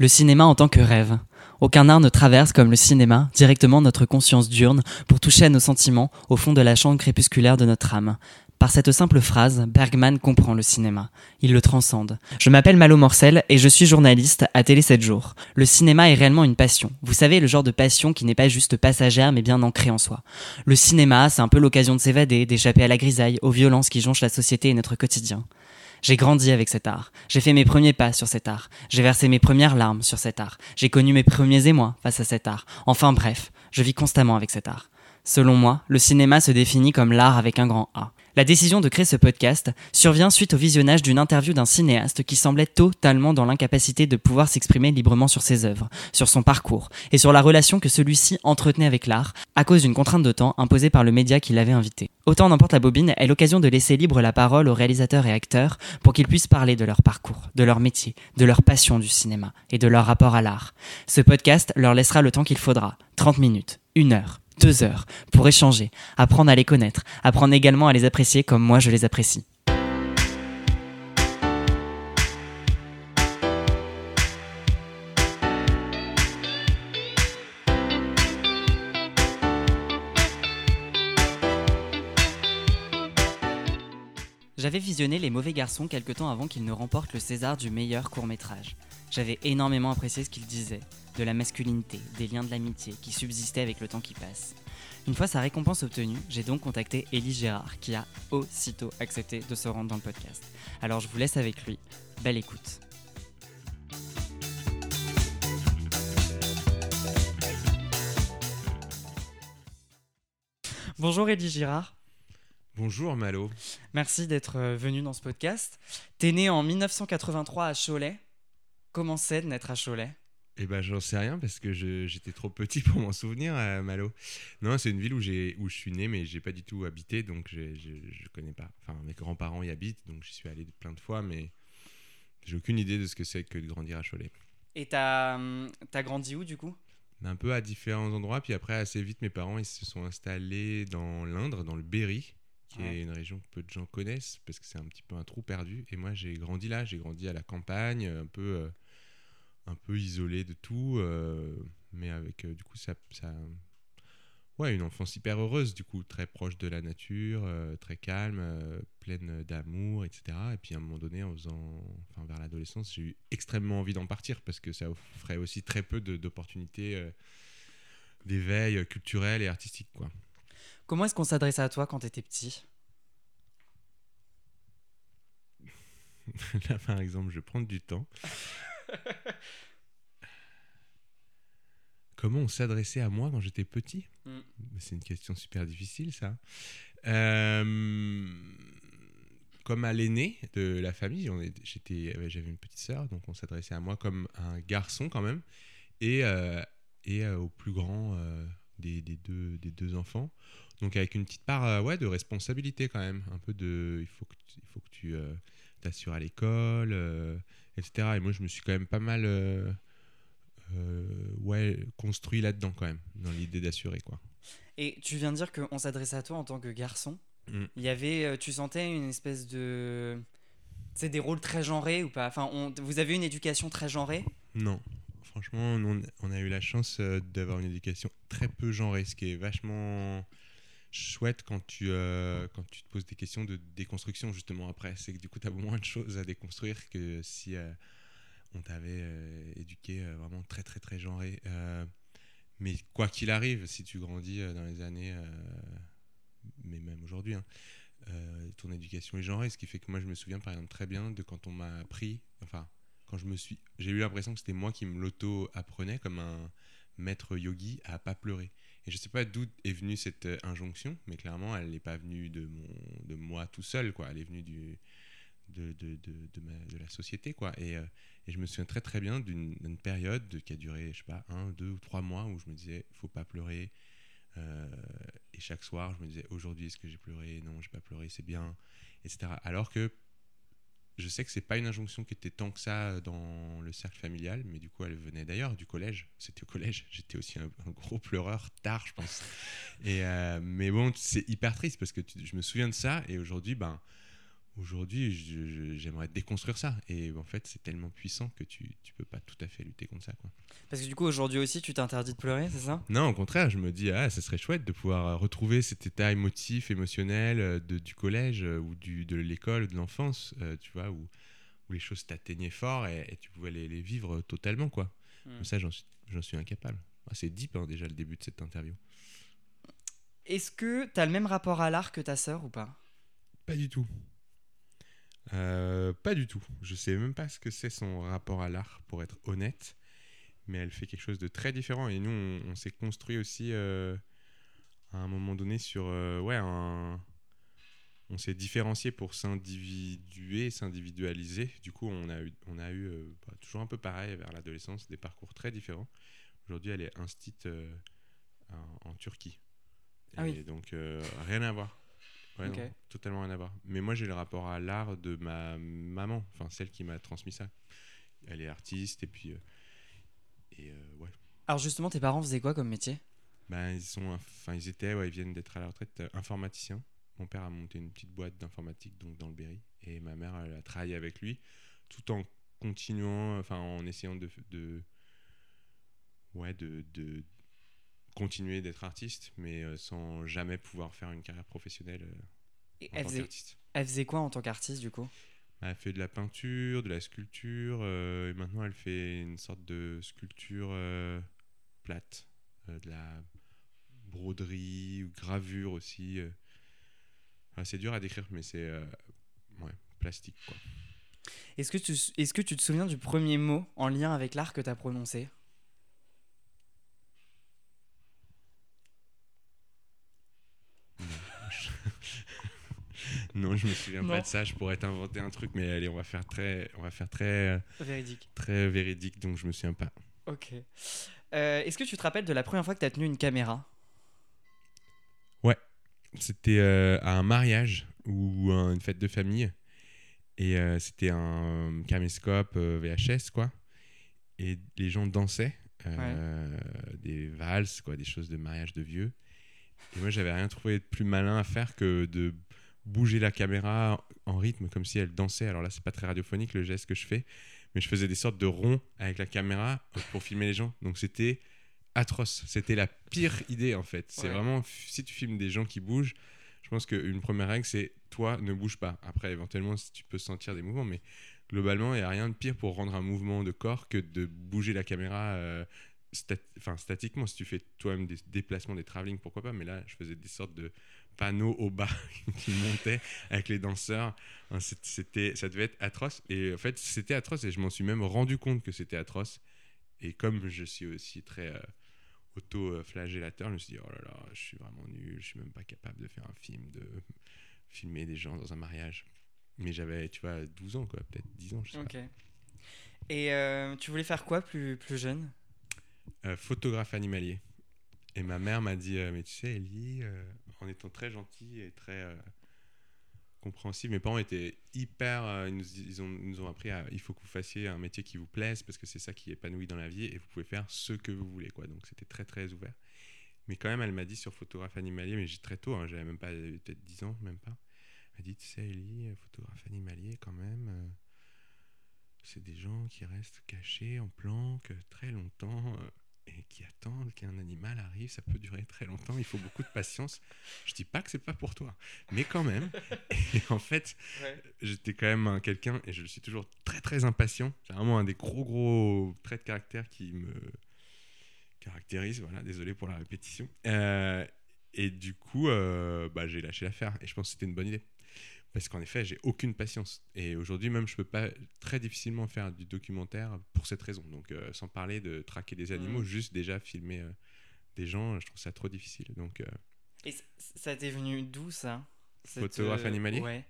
Le cinéma en tant que rêve. Aucun art ne traverse comme le cinéma directement notre conscience diurne pour toucher à nos sentiments au fond de la chambre crépusculaire de notre âme. Par cette simple phrase, Bergman comprend le cinéma. Il le transcende. Je m'appelle Malo Morcel et je suis journaliste à Télé 7 jours. Le cinéma est réellement une passion. Vous savez, le genre de passion qui n'est pas juste passagère mais bien ancrée en soi. Le cinéma, c'est un peu l'occasion de s'évader, d'échapper à la grisaille, aux violences qui jonchent la société et notre quotidien. J'ai grandi avec cet art. J'ai fait mes premiers pas sur cet art. J'ai versé mes premières larmes sur cet art. J'ai connu mes premiers émois face à cet art. Enfin bref, je vis constamment avec cet art. Selon moi, le cinéma se définit comme l'art avec un grand A. La décision de créer ce podcast survient suite au visionnage d'une interview d'un cinéaste qui semblait totalement dans l'incapacité de pouvoir s'exprimer librement sur ses œuvres, sur son parcours et sur la relation que celui-ci entretenait avec l'art à cause d'une contrainte de temps imposée par le média qui l'avait invité. Autant n'importe la bobine est l'occasion de laisser libre la parole aux réalisateurs et acteurs pour qu'ils puissent parler de leur parcours, de leur métier, de leur passion du cinéma et de leur rapport à l'art. Ce podcast leur laissera le temps qu'il faudra, 30 minutes, une heure, deux heures pour échanger, apprendre à les connaître, apprendre également à les apprécier comme moi je les apprécie. J'avais visionné Les Mauvais Garçons quelque temps avant qu'il ne remporte le César du meilleur court métrage. J'avais énormément apprécié ce qu'il disait, de la masculinité, des liens de l'amitié qui subsistaient avec le temps qui passe. Une fois sa récompense obtenue, j'ai donc contacté Élie Gérard qui a aussitôt accepté de se rendre dans le podcast. Alors je vous laisse avec lui. Belle écoute. Bonjour Élie Girard. Bonjour Malo. Merci d'être euh, venu dans ce podcast. T'es né en 1983 à Cholet. Comment c'est de naître à Cholet? Eh ben, j'en sais rien parce que j'étais trop petit pour m'en souvenir, euh, Malo. Non, c'est une ville où, j'ai- où je suis né, mais j'ai pas du tout habité, donc je je connais pas. Enfin, mes grands-parents y habitent, donc j'y suis allé plein de fois, mais j'ai aucune idée de ce que c'est que de grandir à Cholet. Et t'as hum, t'as grandi où du coup? Un peu à différents endroits, puis après, assez vite, mes parents ils se sont installés dans l'Indre, dans le Berry, qui Ouais. est une région que peu de gens connaissent parce que c'est un petit peu un trou perdu. Et moi, j'ai grandi là, j'ai grandi à la campagne, un peu, euh, un peu isolé de tout, euh, mais avec euh, du coup ça, ça, ouais, une enfance hyper heureuse, du coup très proche de la nature, euh, très calme, pleine d'amour, etc. Et puis à un moment donné, en faisant, enfin vers l'adolescence, j'ai eu extrêmement envie d'en partir parce que ça offrait aussi très peu d'opportunités. d'éveil culturel et artistique quoi. Comment est-ce qu'on s'adressait à toi quand t'étais petit? Là, par exemple, je vais prendre du temps. Comment on s'adressait à moi quand j'étais petit Mm. C'est une question super difficile, ça. Euh, Comme à l'aîné de la famille, j'étais, euh, j'avais une petite sœur, donc on s'adressait à moi comme un garçon quand même, et, euh, et euh, au plus grand des, des deux, des deux enfants. Donc avec une petite part ouais, de responsabilité quand même, un peu de, il faut que tu, il faut que tu t'assures à l'école, etc. Et moi je me suis quand même pas mal ouais, construit là-dedans quand même, dans l'idée d'assurer quoi. Et tu viens de dire qu'on s'adressait à toi en tant que garçon. Mm. Il y avait, euh, tu sentais une espèce de, c'est des rôles très genrés ou pas? Enfin, on- vous avez une éducation très genrée? Non, franchement, on, on a eu la chance euh, d'avoir une éducation très peu genrée, ce qui est vachement chouette quand tu, euh, quand tu te poses des questions de déconstruction justement après. C'est que du coup, tu as moins de choses à déconstruire que si euh, on t'avait euh, éduqué euh, vraiment très très très genré. Euh, mais quoi qu'il arrive, si tu grandis dans les années, mais même aujourd'hui, hein, ton éducation est genrée, ce qui fait que moi je me souviens par exemple très bien de quand on m'a appris, enfin quand je me suis, j'ai eu l'impression que c'était moi qui me l'auto-apprenais comme un maître yogi à pas pleurer. Et je sais pas d'où est venue cette injonction, mais clairement elle n'est pas venue de de moi tout seul, quoi. Elle est venue du, de, de, de, de, la société, quoi. Et, euh, et je me souviens très très bien d'une période de- qui a duré, je sais pas, un, deux ou trois mois où je me disais, faut pas pleurer. Euh, et chaque soir, je me disais, aujourd'hui, est-ce que j'ai pleuré? Non, j'ai pas pleuré, c'est bien, etc. Alors que je sais que c'est pas une injonction qui était tant que ça dans le cercle familial, mais du coup, elle venait d'ailleurs du collège. C'était au collège. J'étais aussi un, gros pleureur tard, je pense. Et euh, mais bon, c'est hyper triste parce que je me souviens de ça et aujourd'hui, ben aujourd'hui, j'aimerais déconstruire ça. Et en fait, c'est tellement puissant que tu, tu peux pas tout à fait lutter contre ça. Quoi. Parce que du coup, aujourd'hui aussi, tu t'interdis de pleurer, c'est ça? Non, au contraire, je me dis, ah, ça serait chouette de pouvoir retrouver cet état émotif, émotionnel euh, de, du collège euh, ou du, de l'école, de l'enfance, euh, tu vois, où, où les choses t'atteignaient fort et, et tu pouvais les, les vivre totalement, quoi. Mm. Mais ça, j'en suis, incapable. Ah, c'est deep, hein, déjà, le début de cette interview. Est-ce que t'as le même rapport à l'art que ta sœur ou pas? Pas du tout. Euh, pas du tout. Je sais même pas ce que c'est son rapport à l'art, pour être honnête. Mais elle fait quelque chose de très différent. Et nous, on, on s'est construit aussi euh, à un moment donné sur. euh, ouais, un- on s'est différencié pour s'individuer, s'individualiser. Du coup, on a eu, on a eu bah, toujours un peu pareil vers l'adolescence, des parcours très différents. Aujourd'hui, elle est instite en, en Turquie. Ah Et oui. donc, rien à voir. Ouais, non, totalement rien à voir. Mais moi, j'ai le rapport à l'art de ma maman, enfin celle qui m'a transmis ça. Elle est artiste et puis. euh, et euh, ouais. Alors justement, tes parents faisaient quoi comme métier? Ben, ils, sont, enfin, ils étaient, ouais, ils viennent d'être à la retraite, euh, informaticiens. Mon père a monté une petite boîte d'informatique donc dans le Berry. Et ma mère, elle a travaillé avec lui tout en continuant, enfin en essayant de. de ouais, de, de continuer d'être artiste, mais euh, sans jamais pouvoir faire une carrière professionnelle euh, Et en elle tant faisait, qu'artiste. elle faisait quoi en tant qu'artiste du coup? Elle fait de la peinture, de la sculpture, euh, et maintenant elle fait une sorte de sculpture euh, plate, euh, de la broderie, gravure aussi. Enfin, c'est dur à décrire, mais c'est ouais, plastique quoi. Est-ce que, tu, est-ce que tu te souviens du premier mot en lien avec l'art que t'as prononcé? Non, je me souviens pas de ça. Je pourrais t'inventer un truc, mais allez, on va faire très, on va faire très, euh, Véridique. très véridique, donc je me souviens pas. Ok. Euh, est-ce que tu te rappelles de la première fois que t'as tenu une caméra? C'était euh, à un mariage ou une fête de famille. Et euh, c'était un caméscope VHS, quoi. Et les gens dansaient. Des valses, quoi, des choses de mariage de vieux. Et moi, j'avais rien trouvé de plus malin à faire que de bouger la caméra en rythme comme si elle dansait. Alors là, c'est pas très radiophonique le geste que je fais, mais je faisais des sortes de ronds avec la caméra pour filmer les gens. Donc c'était atroce. C'était la pire idée en fait. C'est Ouais. vraiment si tu filmes des gens qui bougent, je pense qu'une première règle c'est toi ne bouge pas. Après éventuellement si tu peux sentir des mouvements, mais globalement il n'y a rien de pire pour rendre un mouvement de corps que de bouger la caméra. euh, stat- statiquement, si tu fais toi-même des déplacements, des travelling, pourquoi pas, mais là, je faisais des sortes de panneaux au bas qui montaient avec les danseurs. C'était, ça devait être atroce. Et en fait, c'était atroce et je m'en suis même rendu compte que c'était atroce. Et comme je suis aussi très euh, auto-flagellateur, je me suis dit, oh là là, je suis vraiment nul, je suis même pas capable de faire un film, de filmer des gens dans un mariage. Mais j'avais, tu vois, 12 ans, quoi, peut-être 10 ans, je sais Ok. Et euh, tu voulais faire quoi plus, plus jeune? pas. Euh, photographe animalier. Et ma mère m'a dit, euh, mais tu sais, Ellie, euh, en étant très gentil et très compréhensif, mes parents étaient hyper. ils, nous, ont, ils nous ont appris à, il faut que vous fassiez un métier qui vous plaise parce que c'est ça qui épanouit dans la vie et vous pouvez faire ce que vous voulez, quoi. Donc c'était très très ouvert. Mais quand même, elle m'a dit sur photographe animalier, mais j'ai très tôt, hein, j'avais même pas peut-être 10 ans, même pas. Elle m'a dit, tu sais, Ellie, photographe animalier, quand même. C'est des gens qui restent cachés en planque très longtemps euh, et qui attendent qu'un animal arrive. Ça peut durer très longtemps. Il faut beaucoup de patience. Je dis pas que c'est pas pour toi, mais quand même. Et en fait, j'étais quand même un quelqu'un et je le suis toujours très très impatient. C'est vraiment un des gros gros traits de caractère qui me caractérise. Voilà, désolé pour la répétition. Euh, et du coup, euh, bah, j'ai lâché l'affaire et je pense que c'était une bonne idée. Parce qu'en effet, j'ai aucune patience. Et aujourd'hui, même, je peux pas très difficilement faire du documentaire pour cette raison. Donc, euh, sans parler de traquer des animaux, Mm. juste déjà filmer euh, des gens, je trouve ça trop difficile. Donc, euh, Et ça t'est venu d'où ça? Cette, Photographe animalier? Ouais.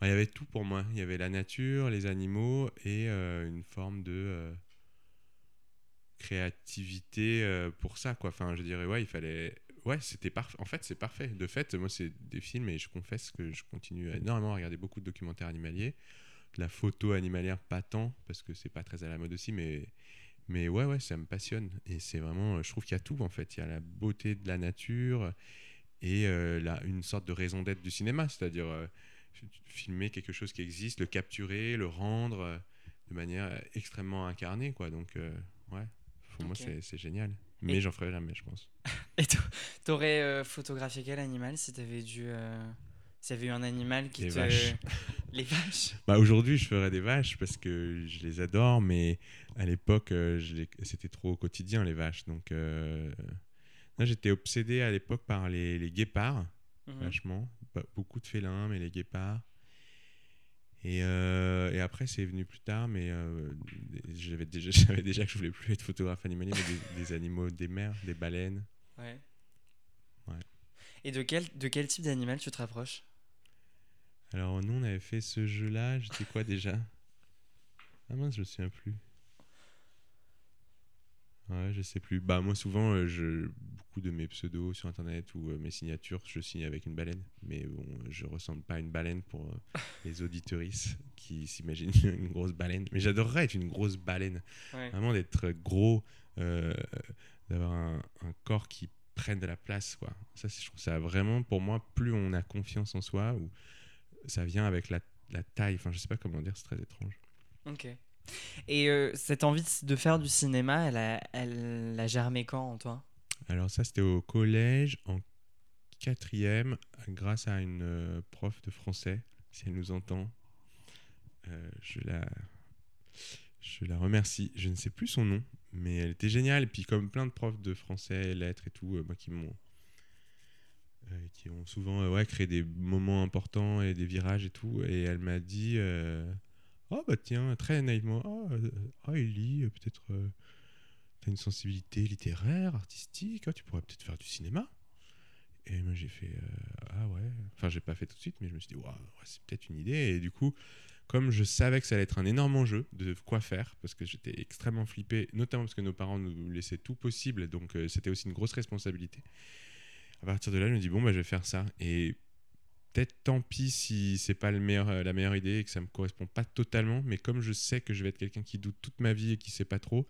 bah, il y avait tout pour moi. Il y avait la nature, les animaux et une forme de créativité pour ça, quoi. Enfin, je dirais, ouais, il fallait. Ouais, c'était parfait. En fait, c'est parfait. De fait, moi, c'est des films et je confesse que je continue énormément à regarder beaucoup de documentaires animaliers. De la photo animalière, pas tant, parce que c'est pas très à la mode aussi, mais. Mais ouais, ouais, ça me passionne. Et c'est vraiment. Je trouve qu'il y a tout, en fait. Il y a la beauté de la nature et euh, la- une sorte de raison d'être du cinéma. C'est-à-dire. euh, filmer quelque chose qui existe, le capturer, le rendre euh, de manière extrêmement incarnée, quoi. Donc, ouais, pour moi, c'est génial. Mais Et- j'en ferai jamais, je pense. Et t'a- t'aurais euh, photographié quel animal si t'avais dû. euh, S'il y avait eu un animal qui Les te. vaches. Les vaches Bah, aujourd'hui, je ferais des vaches parce que je les adore, mais à l'époque, euh, c'était trop au quotidien, les vaches. Donc, euh, j'étais obsédé à l'époque par les, les guépards, Mhm. vachement. Pas- beaucoup de félins, mais les guépards. Et, euh, et après, c'est venu plus tard, mais euh, j'avais déjà, déjà que je voulais plus être photographe animalier, mais des, des animaux des mers, des baleines. Ouais. Ouais. Et de quel, de quel type d'animal tu te rapproches? Alors, nous, on avait fait ce jeu-là, j'étais quoi déjà? Ah mince, je me souviens plus. Ouais, je sais plus. Bah, moi, souvent, euh, je, beaucoup de mes pseudos sur internet ou euh, mes signatures, je signe avec une baleine. Mais bon, je ressemble pas à une baleine pour euh, les auditorices qui s'imaginent une grosse baleine. Mais j'adorerais être une grosse baleine. Ouais. Vraiment d'être gros, d'avoir un, un corps qui prenne de la place. Quoi. Ça, je trouve ça vraiment, pour moi, plus on a confiance en soi, ou ça vient avec la, la taille. Enfin, je sais pas comment dire, c'est très étrange. Ok. Et euh, cette envie de- faire du cinéma, elle a, elle germé quand en Alors ça, c'était au collège, en quatrième, grâce à une euh, prof de français, si elle nous entend. Euh, je, la, je la remercie. Je ne sais plus son nom, mais elle était géniale. Et puis comme plein de profs de français, lettres et tout, qui m'ont... qui ont souvent ouais, créé des moments importants et des virages et tout. Et elle m'a dit... Oh bah tiens, très naïvement, oh, euh, oh, euh, peut-être... euh, T'as une sensibilité littéraire, artistique, ah, tu pourrais peut-être faire du cinéma. Et moi j'ai fait ah ouais. Enfin j'ai pas fait tout de suite, mais je me suis dit Waouh, c'est peut-être une idée. Et du coup, comme je savais que ça allait être un énorme enjeu de quoi faire, parce que j'étais extrêmement flippé, notamment parce que nos parents nous laissaient tout possible, donc c'était aussi une grosse responsabilité. À partir de là, je me dis bon bah je vais faire ça. Et peut-être tant pis si c'est pas le meilleur, euh, la meilleure idée et que ça me correspond pas totalement, mais comme je sais que je vais être quelqu'un qui doute toute ma vie et qui sait pas trop,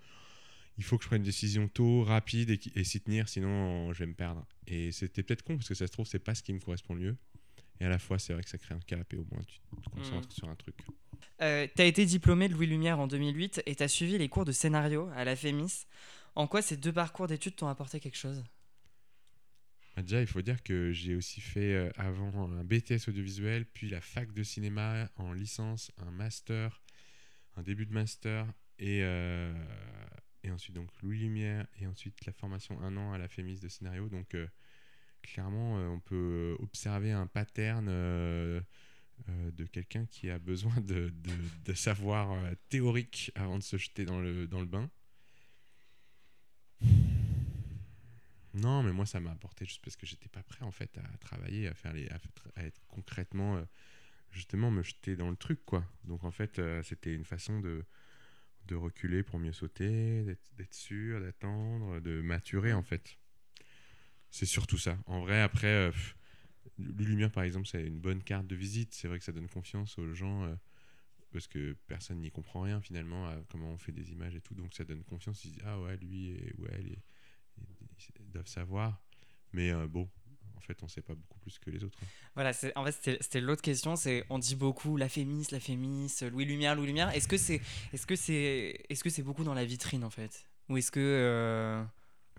il faut que je prenne une décision tôt, rapide et, s'y tenir, sinon je vais me perdre. Et c'était peut-être con parce que ça se trouve, c'est pas ce qui me correspond le mieux. Et à la fois, c'est vrai que ça crée un cap et au moins tu te concentres sur un truc. euh, T'as été diplômé de Louis Lumière en 2008 et t'as suivi les cours de scénario à la FEMIS. En quoi ces deux parcours d'études t'ont apporté quelque chose? Déjà, il faut dire que j'ai aussi fait euh, avant un BTS audiovisuel, puis la fac de cinéma en licence, un master, un début de master, et, euh, et ensuite donc Louis Lumière, et ensuite la formation un an à la FEMIS de scénario. Donc euh, clairement, on peut observer un pattern de quelqu'un qui a besoin de, de, de savoir théorique avant de se jeter dans le, dans le bain. Non, mais moi, ça m'a apporté juste parce que j'étais pas prêt en fait à travailler, à faire les, à, à être concrètement, euh, justement, me jeter dans le truc, quoi. Donc en fait, euh, c'était une façon de, de reculer pour mieux sauter, d'être sûr, d'attendre, de maturer en fait. C'est surtout ça. En vrai, après, euh, Lumière par exemple, c'est une bonne carte de visite. C'est vrai que ça donne confiance aux gens. euh, parce que personne n'y comprend rien finalement à comment on fait des images et tout, donc ça donne confiance. Ils disent ah ouais lui ouais elle, est- doivent savoir. Mais euh, bon, en fait, on sait pas beaucoup plus que les autres. hein. Voilà, en fait, c'était- c'était l'autre question. C'est on dit beaucoup la Fémis, la Fémis, Louis Lumière, Louis Lumière. Est-ce que c'est, est-ce que c'est, est-ce que c'est beaucoup dans la vitrine en fait, ou est-ce que euh,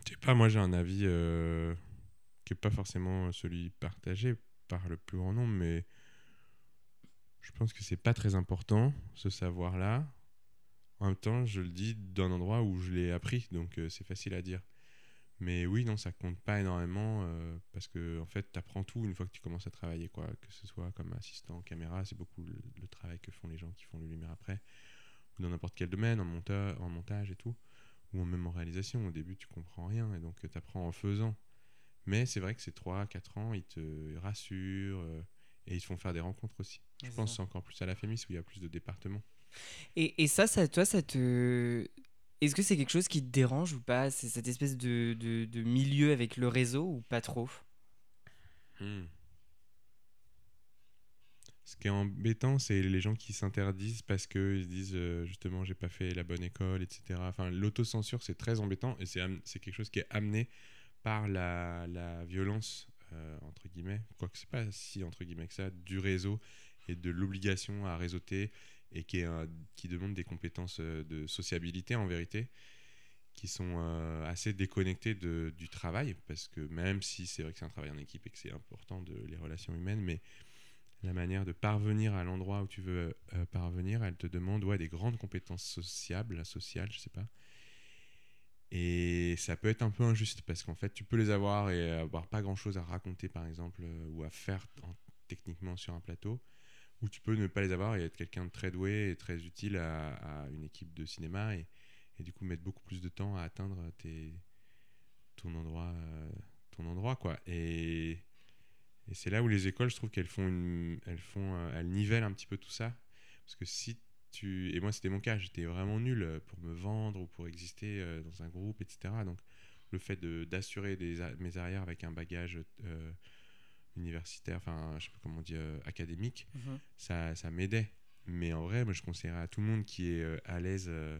Je sais pas, moi j'ai un avis euh, qui est pas forcément celui partagé par le plus grand nombre, mais je pense que c'est pas très important ce savoir-là. En même temps, je le dis d'un endroit où je l'ai appris, donc euh, c'est facile à dire. Mais oui, non, ça compte pas énormément euh, parce que en fait, tu apprends tout une fois que tu commences à travailler, quoi. Que ce soit comme assistant caméra, c'est beaucoup le, le travail que font les gens qui font les lumières après, ou dans n'importe quel domaine, en, monta en montage et tout, ou même en réalisation. Au début, tu comprends rien et donc tu apprends en faisant. Mais c'est vrai que ces 3-4 ans, ils te rassurent euh, et ils te font faire des rencontres aussi. Je pense ça. c'est encore plus à la FEMIS où il y a plus de départements. Et, et ça, ça, toi, ça te. Est-ce que c'est quelque chose qui te dérange ou pas C'est cette espèce de, de, milieu avec le réseau ou pas trop? Hmm. Ce qui est embêtant, c'est les gens qui s'interdisent parce qu'ils se disent euh, justement j'ai pas fait la bonne école, etc. Enfin, l'autocensure, c'est très embêtant et c'est quelque chose qui est amené par la, la violence, euh, entre guillemets, quoique c'est pas si entre guillemets que ça, du réseau et de l'obligation à réseauter et qui, demande des compétences euh, de sociabilité en vérité qui sont euh, assez déconnectées de, du travail parce que même si c'est vrai que c'est un travail en équipe et que c'est important de les relations humaines mais la manière de parvenir à l'endroit où tu veux euh, parvenir elle te demande ouais, des grandes compétences sociables sociales je sais pas. Et ça peut être un peu injuste parce qu'en fait tu peux les avoir et avoir pas grand chose à raconter par exemple ou à faire en- techniquement sur un plateau ou tu peux ne pas les avoir et être quelqu'un de très doué et très utile à, une équipe de cinéma et, du coup mettre beaucoup plus de temps à atteindre ton endroit euh, ton endroit quoi. Et, c'est là où les écoles je trouve qu'elles font elles font euh, elles nivellent un petit peu tout ça. Parce que si tu et moi c'était mon cas j'étais vraiment nul euh, pour me vendre ou pour exister dans un groupe etc donc le fait d'assurer mes arrières avec un bagage universitaire enfin je sais pas comment on dit euh, académique Mhm. ça, ça m'aidait. Mais en vrai, moi, je conseillerais à tout le monde qui est euh, à l'aise euh,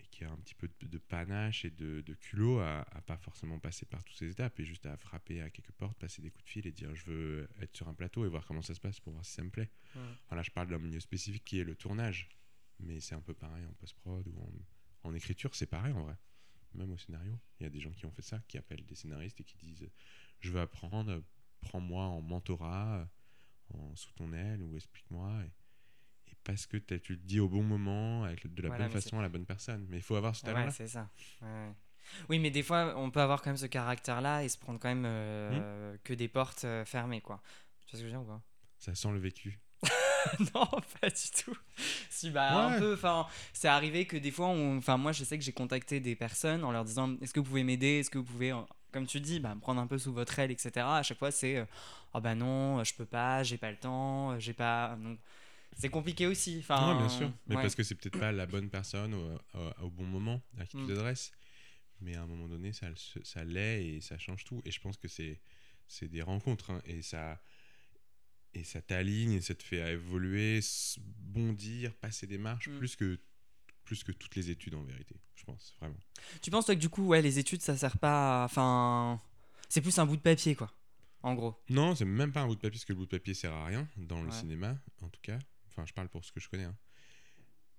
et qui a un petit peu de, de panache et de, de culot à, à pas forcément passer par toutes ces étapes et juste à frapper à quelques portes, passer des coups de fil et dire je veux être sur un plateau et voir comment ça se passe pour voir si ça me plaît. Ouais. Alors là, je parle d'un milieu spécifique qui est le tournage. Mais c'est un peu pareil en post-prod ou en, en écriture, c'est pareil en vrai. Même au scénario. Il y a des gens qui ont fait ça, qui appellent des scénaristes et qui disent Je veux apprendre, prends-moi en mentorat, en sous ton aile ou explique-moi. Et, et parce que t'as- tu le dis au bon moment, avec de la Voilà, bonne façon à la bonne personne. Mais il faut avoir ce talent-là. Ouais, c'est ça. Ouais. Oui, mais des fois, on peut avoir quand même ce caractère-là et se prendre quand même euh, Hmm. que des portes euh, fermées, quoi. Tu vois ce que je veux dire ou pas? Ça sent le vécu. non, pas du tout. Si, bah, un peu. Enfin, c'est arrivé que des fois, on... enfin, moi, je sais que j'ai contacté des personnes en leur disant Est-ce que vous pouvez m'aider? Est-ce que vous pouvez, euh, comme tu dis, bah, me prendre un peu sous votre aile, etc. À chaque fois, c'est euh, Ah bah non, je peux pas, j'ai pas le temps, euh, j'ai pas. Donc, c'est compliqué aussi. Enfin, Ouais, bien sûr. Mais ouais. parce que c'est peut-être pas la bonne personne au, au- au bon moment à qui Mm. tu t'adresses. Mais à un moment donné, ça, le- ça l'est et ça change tout. Et je pense que c'est c'est des rencontres. hein, et ça et ça t'aligne et ça te fait évoluer, bondir, passer des marches, Mm. plus, que, plus que toutes les études en vérité, je pense, vraiment. Tu penses, toi, que du coup, ouais, les études, ça sert pas. à- Enfin, c'est plus un bout de papier, quoi. En gros. Non, c'est même pas un bout de papier, parce que le bout de papier sert à rien, dans le Ouais. cinéma, en tout cas. Enfin, je parle pour ce que je connais. hein.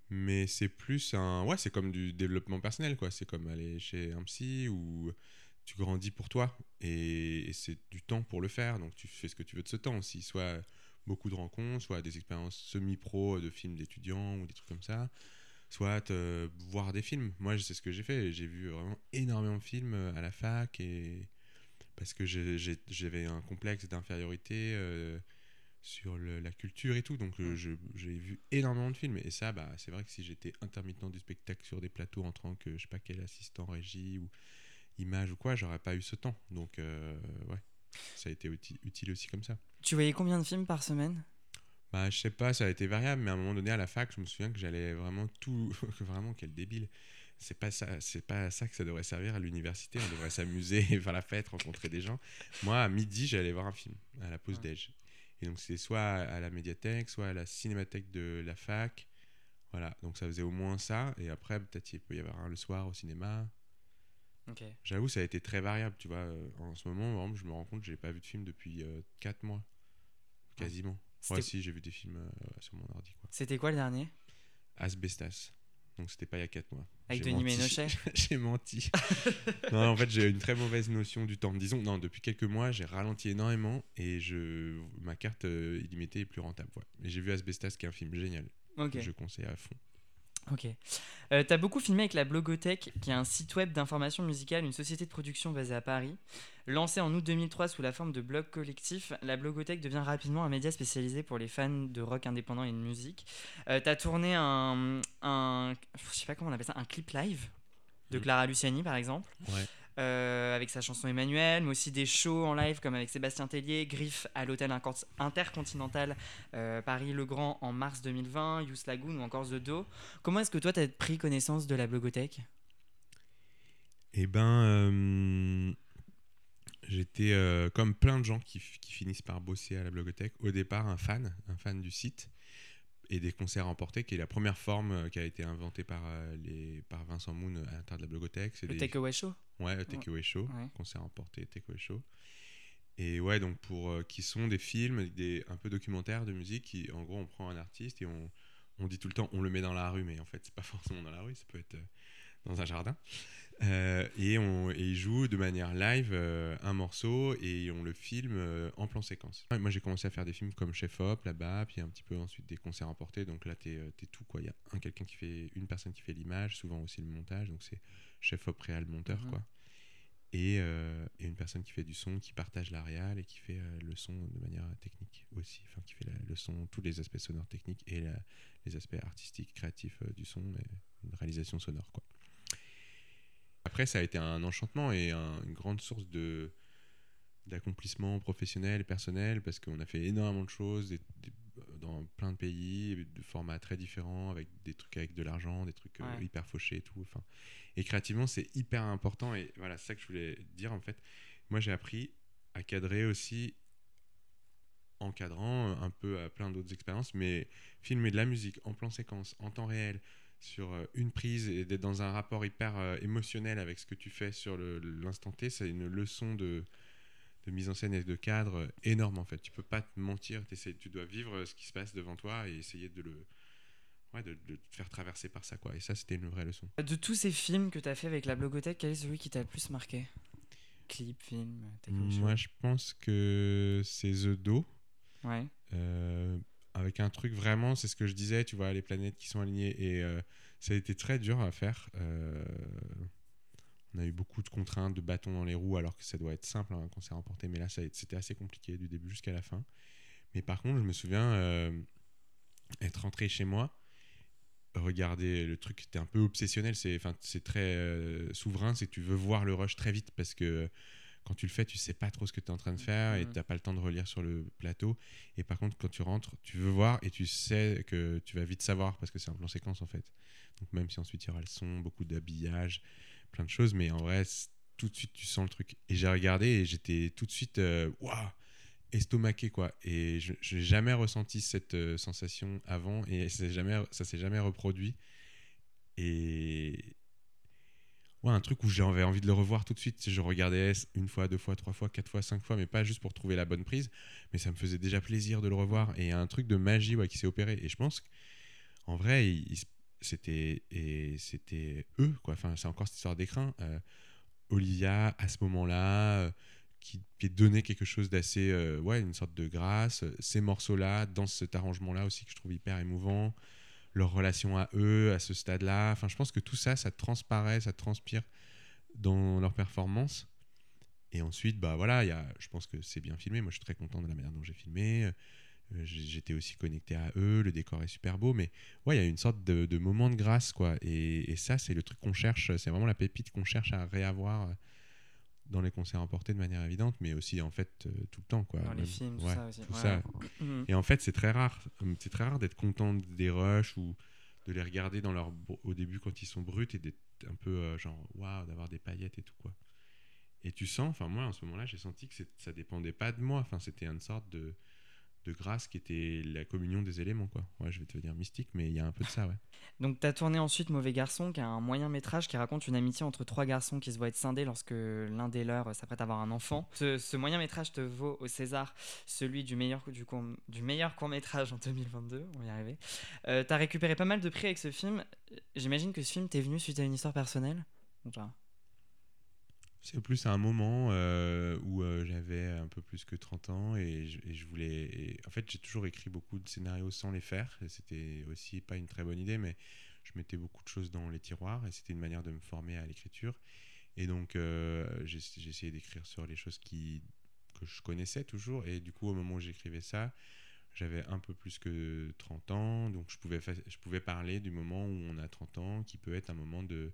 Mais c'est plus un. Ouais, c'est comme du développement personnel, quoi. C'est comme aller chez un psy où tu grandis pour toi et, et c'est du temps pour le faire. Donc tu fais ce que tu veux de ce temps aussi. Soit beaucoup de rencontres, soit des expériences semi-pro de films d'étudiants ou des trucs comme ça. Soit euh, voir des films. Moi, c'est ce que j'ai fait. J'ai vu vraiment énormément de films euh, à la fac et parce que j'avais un complexe d'infériorité euh, sur le- la culture et tout. Donc j'ai vu énormément de films. Et ça, bah, c'est vrai que si j'étais intermittent du spectacle sur des plateaux en tant que je sais pas quel assistant régie ou image ou quoi, j'aurais pas eu ce temps. Donc euh, ouais, ça a été uti- utile aussi comme ça. Tu voyais combien de films par semaine? Bah, je sais pas, ça a été variable, mais à un moment donné à la fac, je me souviens que j'allais vraiment tout. vraiment, quel débile. C'est pas ça, c'est pas ça que ça devrait servir à l'université. On devrait s'amuser, faire la fête, rencontrer des gens. Moi, à midi, j'allais voir un film à la pause Ouais. déj. Et donc c'était soit à la médiathèque, soit à la cinémathèque de la fac. Voilà, donc ça faisait au moins ça. Et après, peut-être il peut y avoir un le soir au cinéma. Ok. J'avoue, ça a été très variable, tu vois. Euh, En ce moment, exemple, je me rends compte que j'ai pas vu de film depuis 4 mois. Quasiment. Ouais, si, j'ai vu des films euh, sur mon ordi, quoi. C'était quoi le dernier? Asbestas. Donc c'était pas il y a 4 mois. Avec Denis. Ménochet? J'ai menti. non, en fait, j'ai une très mauvaise notion du temps. Disons, non, depuis quelques mois, j'ai ralenti énormément et je, ma carte euh, illimitée est plus rentable. Ouais. Mais j'ai vu Asbestas, qui est un film génial. Ok. que Je conseille à fond. Ok. Euh, T'as beaucoup filmé avec la Blogothèque, qui est un site web d'information musicale, une société de production basée à Paris. Lancée en août 2003 sous la forme de blog collectif, la Blogothèque devient rapidement un média spécialisé pour les fans de rock indépendant et de musique. Euh, T'as tourné un, un, je sais pas comment on appelle ça, un clip live de. Clara Luciani par exemple. Ouais. Euh, avec sa chanson Emmanuel, mais aussi des shows en live comme avec Sébastien Tellier, Griff à l'hôtel Intercontinental euh, Paris-le-Grand en mars 2020, Youth Lagoon ou encore The Do. Comment est-ce que toi, tu as pris connaissance de la blogothèque? Eh ben, euh, j'étais comme plein de gens qui, qui finissent par bosser à la blogothèque. Au départ, un fan, un fan du site et des concerts emportés, qui est la première forme euh, qui a été inventée par, euh, les, par Vincent Moon à l'intérieur de la blogothèque. Le des- Takeaway Show Ouais, le Takeaway Show, Ouais. concert emporté, Takeaway Show. Et ouais, donc pour euh, qui sont des films, des un peu documentaires de musique, qui en gros on prend un artiste et on, on dit tout le temps on le met dans la rue, mais en fait c'est pas forcément dans la rue, ça peut être euh, dans un jardin. Euh, et, on, et il joue de manière live euh, un morceau et on le filme euh, en plan séquence. Moi j'ai commencé à faire des films comme Chef Hop là-bas, puis un petit peu ensuite des concerts emportés. Donc là t'es es tout quoi. Il y a un quelqu'un qui fait une personne qui fait l'image, souvent aussi le montage. Donc c'est Chef Hop réal monteur Mhm. quoi. Et, et une personne qui fait du son, qui partage la réal et qui fait le son de manière technique aussi. Enfin qui fait la- le son, tous les aspects sonores techniques et la- les aspects artistiques, créatifs du son, et une réalisation sonore quoi. Après, ça a été un enchantement et un- une grande source de d'accomplissement professionnel et personnel parce qu'on a fait énormément de choses des- des- dans plein de pays, de formats très différents, avec des trucs avec de l'argent, des trucs euh, hyper fauchés et tout. Enfin, et créativement, c'est hyper important et voilà, c'est ça que je voulais dire en fait. Moi, j'ai appris à cadrer aussi en cadrant un peu à plein d'autres expériences, mais filmer de la musique en plan séquence, en temps réel, sur euh, une prise et d'être dans un rapport hyper euh, émotionnel avec ce que tu fais sur l'instant T, c'est une leçon de, de mise en scène et de cadre euh, énorme en fait. Tu peux pas te mentir, tu dois vivre ce qui se passe devant toi et essayer de le ouais, de, de te faire traverser par ça quoi. Et ça c'était une vraie leçon. De tous ces films que tu as fait avec la blogothèque, quel est celui qui t'a le plus marqué? Clip, film, Moi je pense que c'est The Do. Ouais. Euh, avec un truc vraiment, c'est ce que je disais, tu vois, les planètes qui sont alignées. Et euh, ça a été très dur à faire. Euh, on a eu beaucoup de contraintes, de bâtons dans les roues, alors que ça doit être simple, hein, un concert emporté. Mais là, c'était assez compliqué du début jusqu'à la fin. Mais par contre, je me souviens euh, être rentré chez moi, regarder le truc, c'était un peu obsessionnel. C'est c'est très souverain, c'est que tu veux voir le rush très vite parce que quand tu le fais, tu sais pas trop ce que tu es en train de faire et Mhm. tu n'as pas le temps de relire sur le plateau. Et par contre, quand tu rentres, tu veux voir et tu sais que tu vas vite savoir parce que c'est un plan séquence en fait. Donc même si ensuite il y aura le son, beaucoup d'habillage, plein de choses, mais en vrai, tout de suite tu sens le truc. Et j'ai regardé et j'étais tout de suite, euh, waouh, estomaqué quoi. Et je n'ai jamais ressenti cette euh, sensation avant et c'est jamais, ça s'est jamais reproduit. Et ouais, un truc où j'avais envie de le revoir tout de suite. Je regardais une fois, deux fois, trois fois, quatre fois, cinq fois, mais pas juste pour trouver la bonne prise. Mais ça me faisait déjà plaisir de le revoir. Et un truc de magie ouais, qui s'est opéré. Et je pense qu'en vrai, c'était c'était eux quoi. Enfin, c'est encore cette histoire d'écrin. Euh, Olivia à ce moment-là. euh, qui, qui donnait quelque chose d'assez euh, ouais une sorte de grâce ces morceaux là dans cet arrangement là aussi que je trouve hyper émouvant leur relation à eux à ce stade là enfin je pense que tout ça ça transparaît ça transpire dans leur performance. Et ensuite bah voilà il y a, je pense que c'est bien filmé. Moi je suis très content de la manière dont j'ai filmé. Euh, j'étais aussi connecté à eux. Le décor est super beau. Mais ouais il y a une sorte de, de moment de grâce quoi. Et, et ça c'est le truc qu'on cherche. C'est vraiment la pépite qu'on cherche à réavoir euh, dans les concerts emportés de manière évidente mais aussi en fait euh, tout le temps quoi Dans les Même- films, tout ouais, ça aussi. tout Ouais, ça. Mhm. et en fait, c'est très rare. Hum, C'est très rare d'être content des rushs ou de les regarder dans leur au début quand ils sont bruts et d'être un peu euh, genre waouh d'avoir des paillettes et tout quoi. Et tu sens, enfin moi en ce moment-là, j'ai senti que ça dépendait pas de moi. Enfin, c'était une sorte de de grâce qui était la communion des éléments quoi. Ouais, je vais te dire mystique, mais il y a un peu de ça ouais. Donc, tu as tourné ensuite Mauvais Garçon, qui est un moyen métrage qui raconte une amitié entre trois garçons qui se voient être scindés lorsque l'un des leurs s'apprête à avoir un enfant. Ce, ce moyen métrage te vaut au César celui du meilleur, du court, du meilleur court métrage en 2022. On va y arriver. Euh, tu as récupéré pas mal de prix avec ce film. J'imagine que ce film t'est venu suite à une histoire personnelle? C'est plus à un moment euh, où euh, j'avais un peu plus que 30 ans et je, voulais. en fait, j'ai toujours écrit beaucoup de scénarios sans les faire. C'était aussi pas une très bonne idée, mais je mettais beaucoup de choses dans les tiroirs et c'était une manière de me former à l'écriture. Et donc, euh, d'écrire sur les choses qui, que je connaissais toujours. Et du coup, au moment où j'écrivais ça, j'avais un peu plus que 30 ans. Donc, je pouvais, je pouvais parler du moment où on a 30 ans, qui peut être un moment de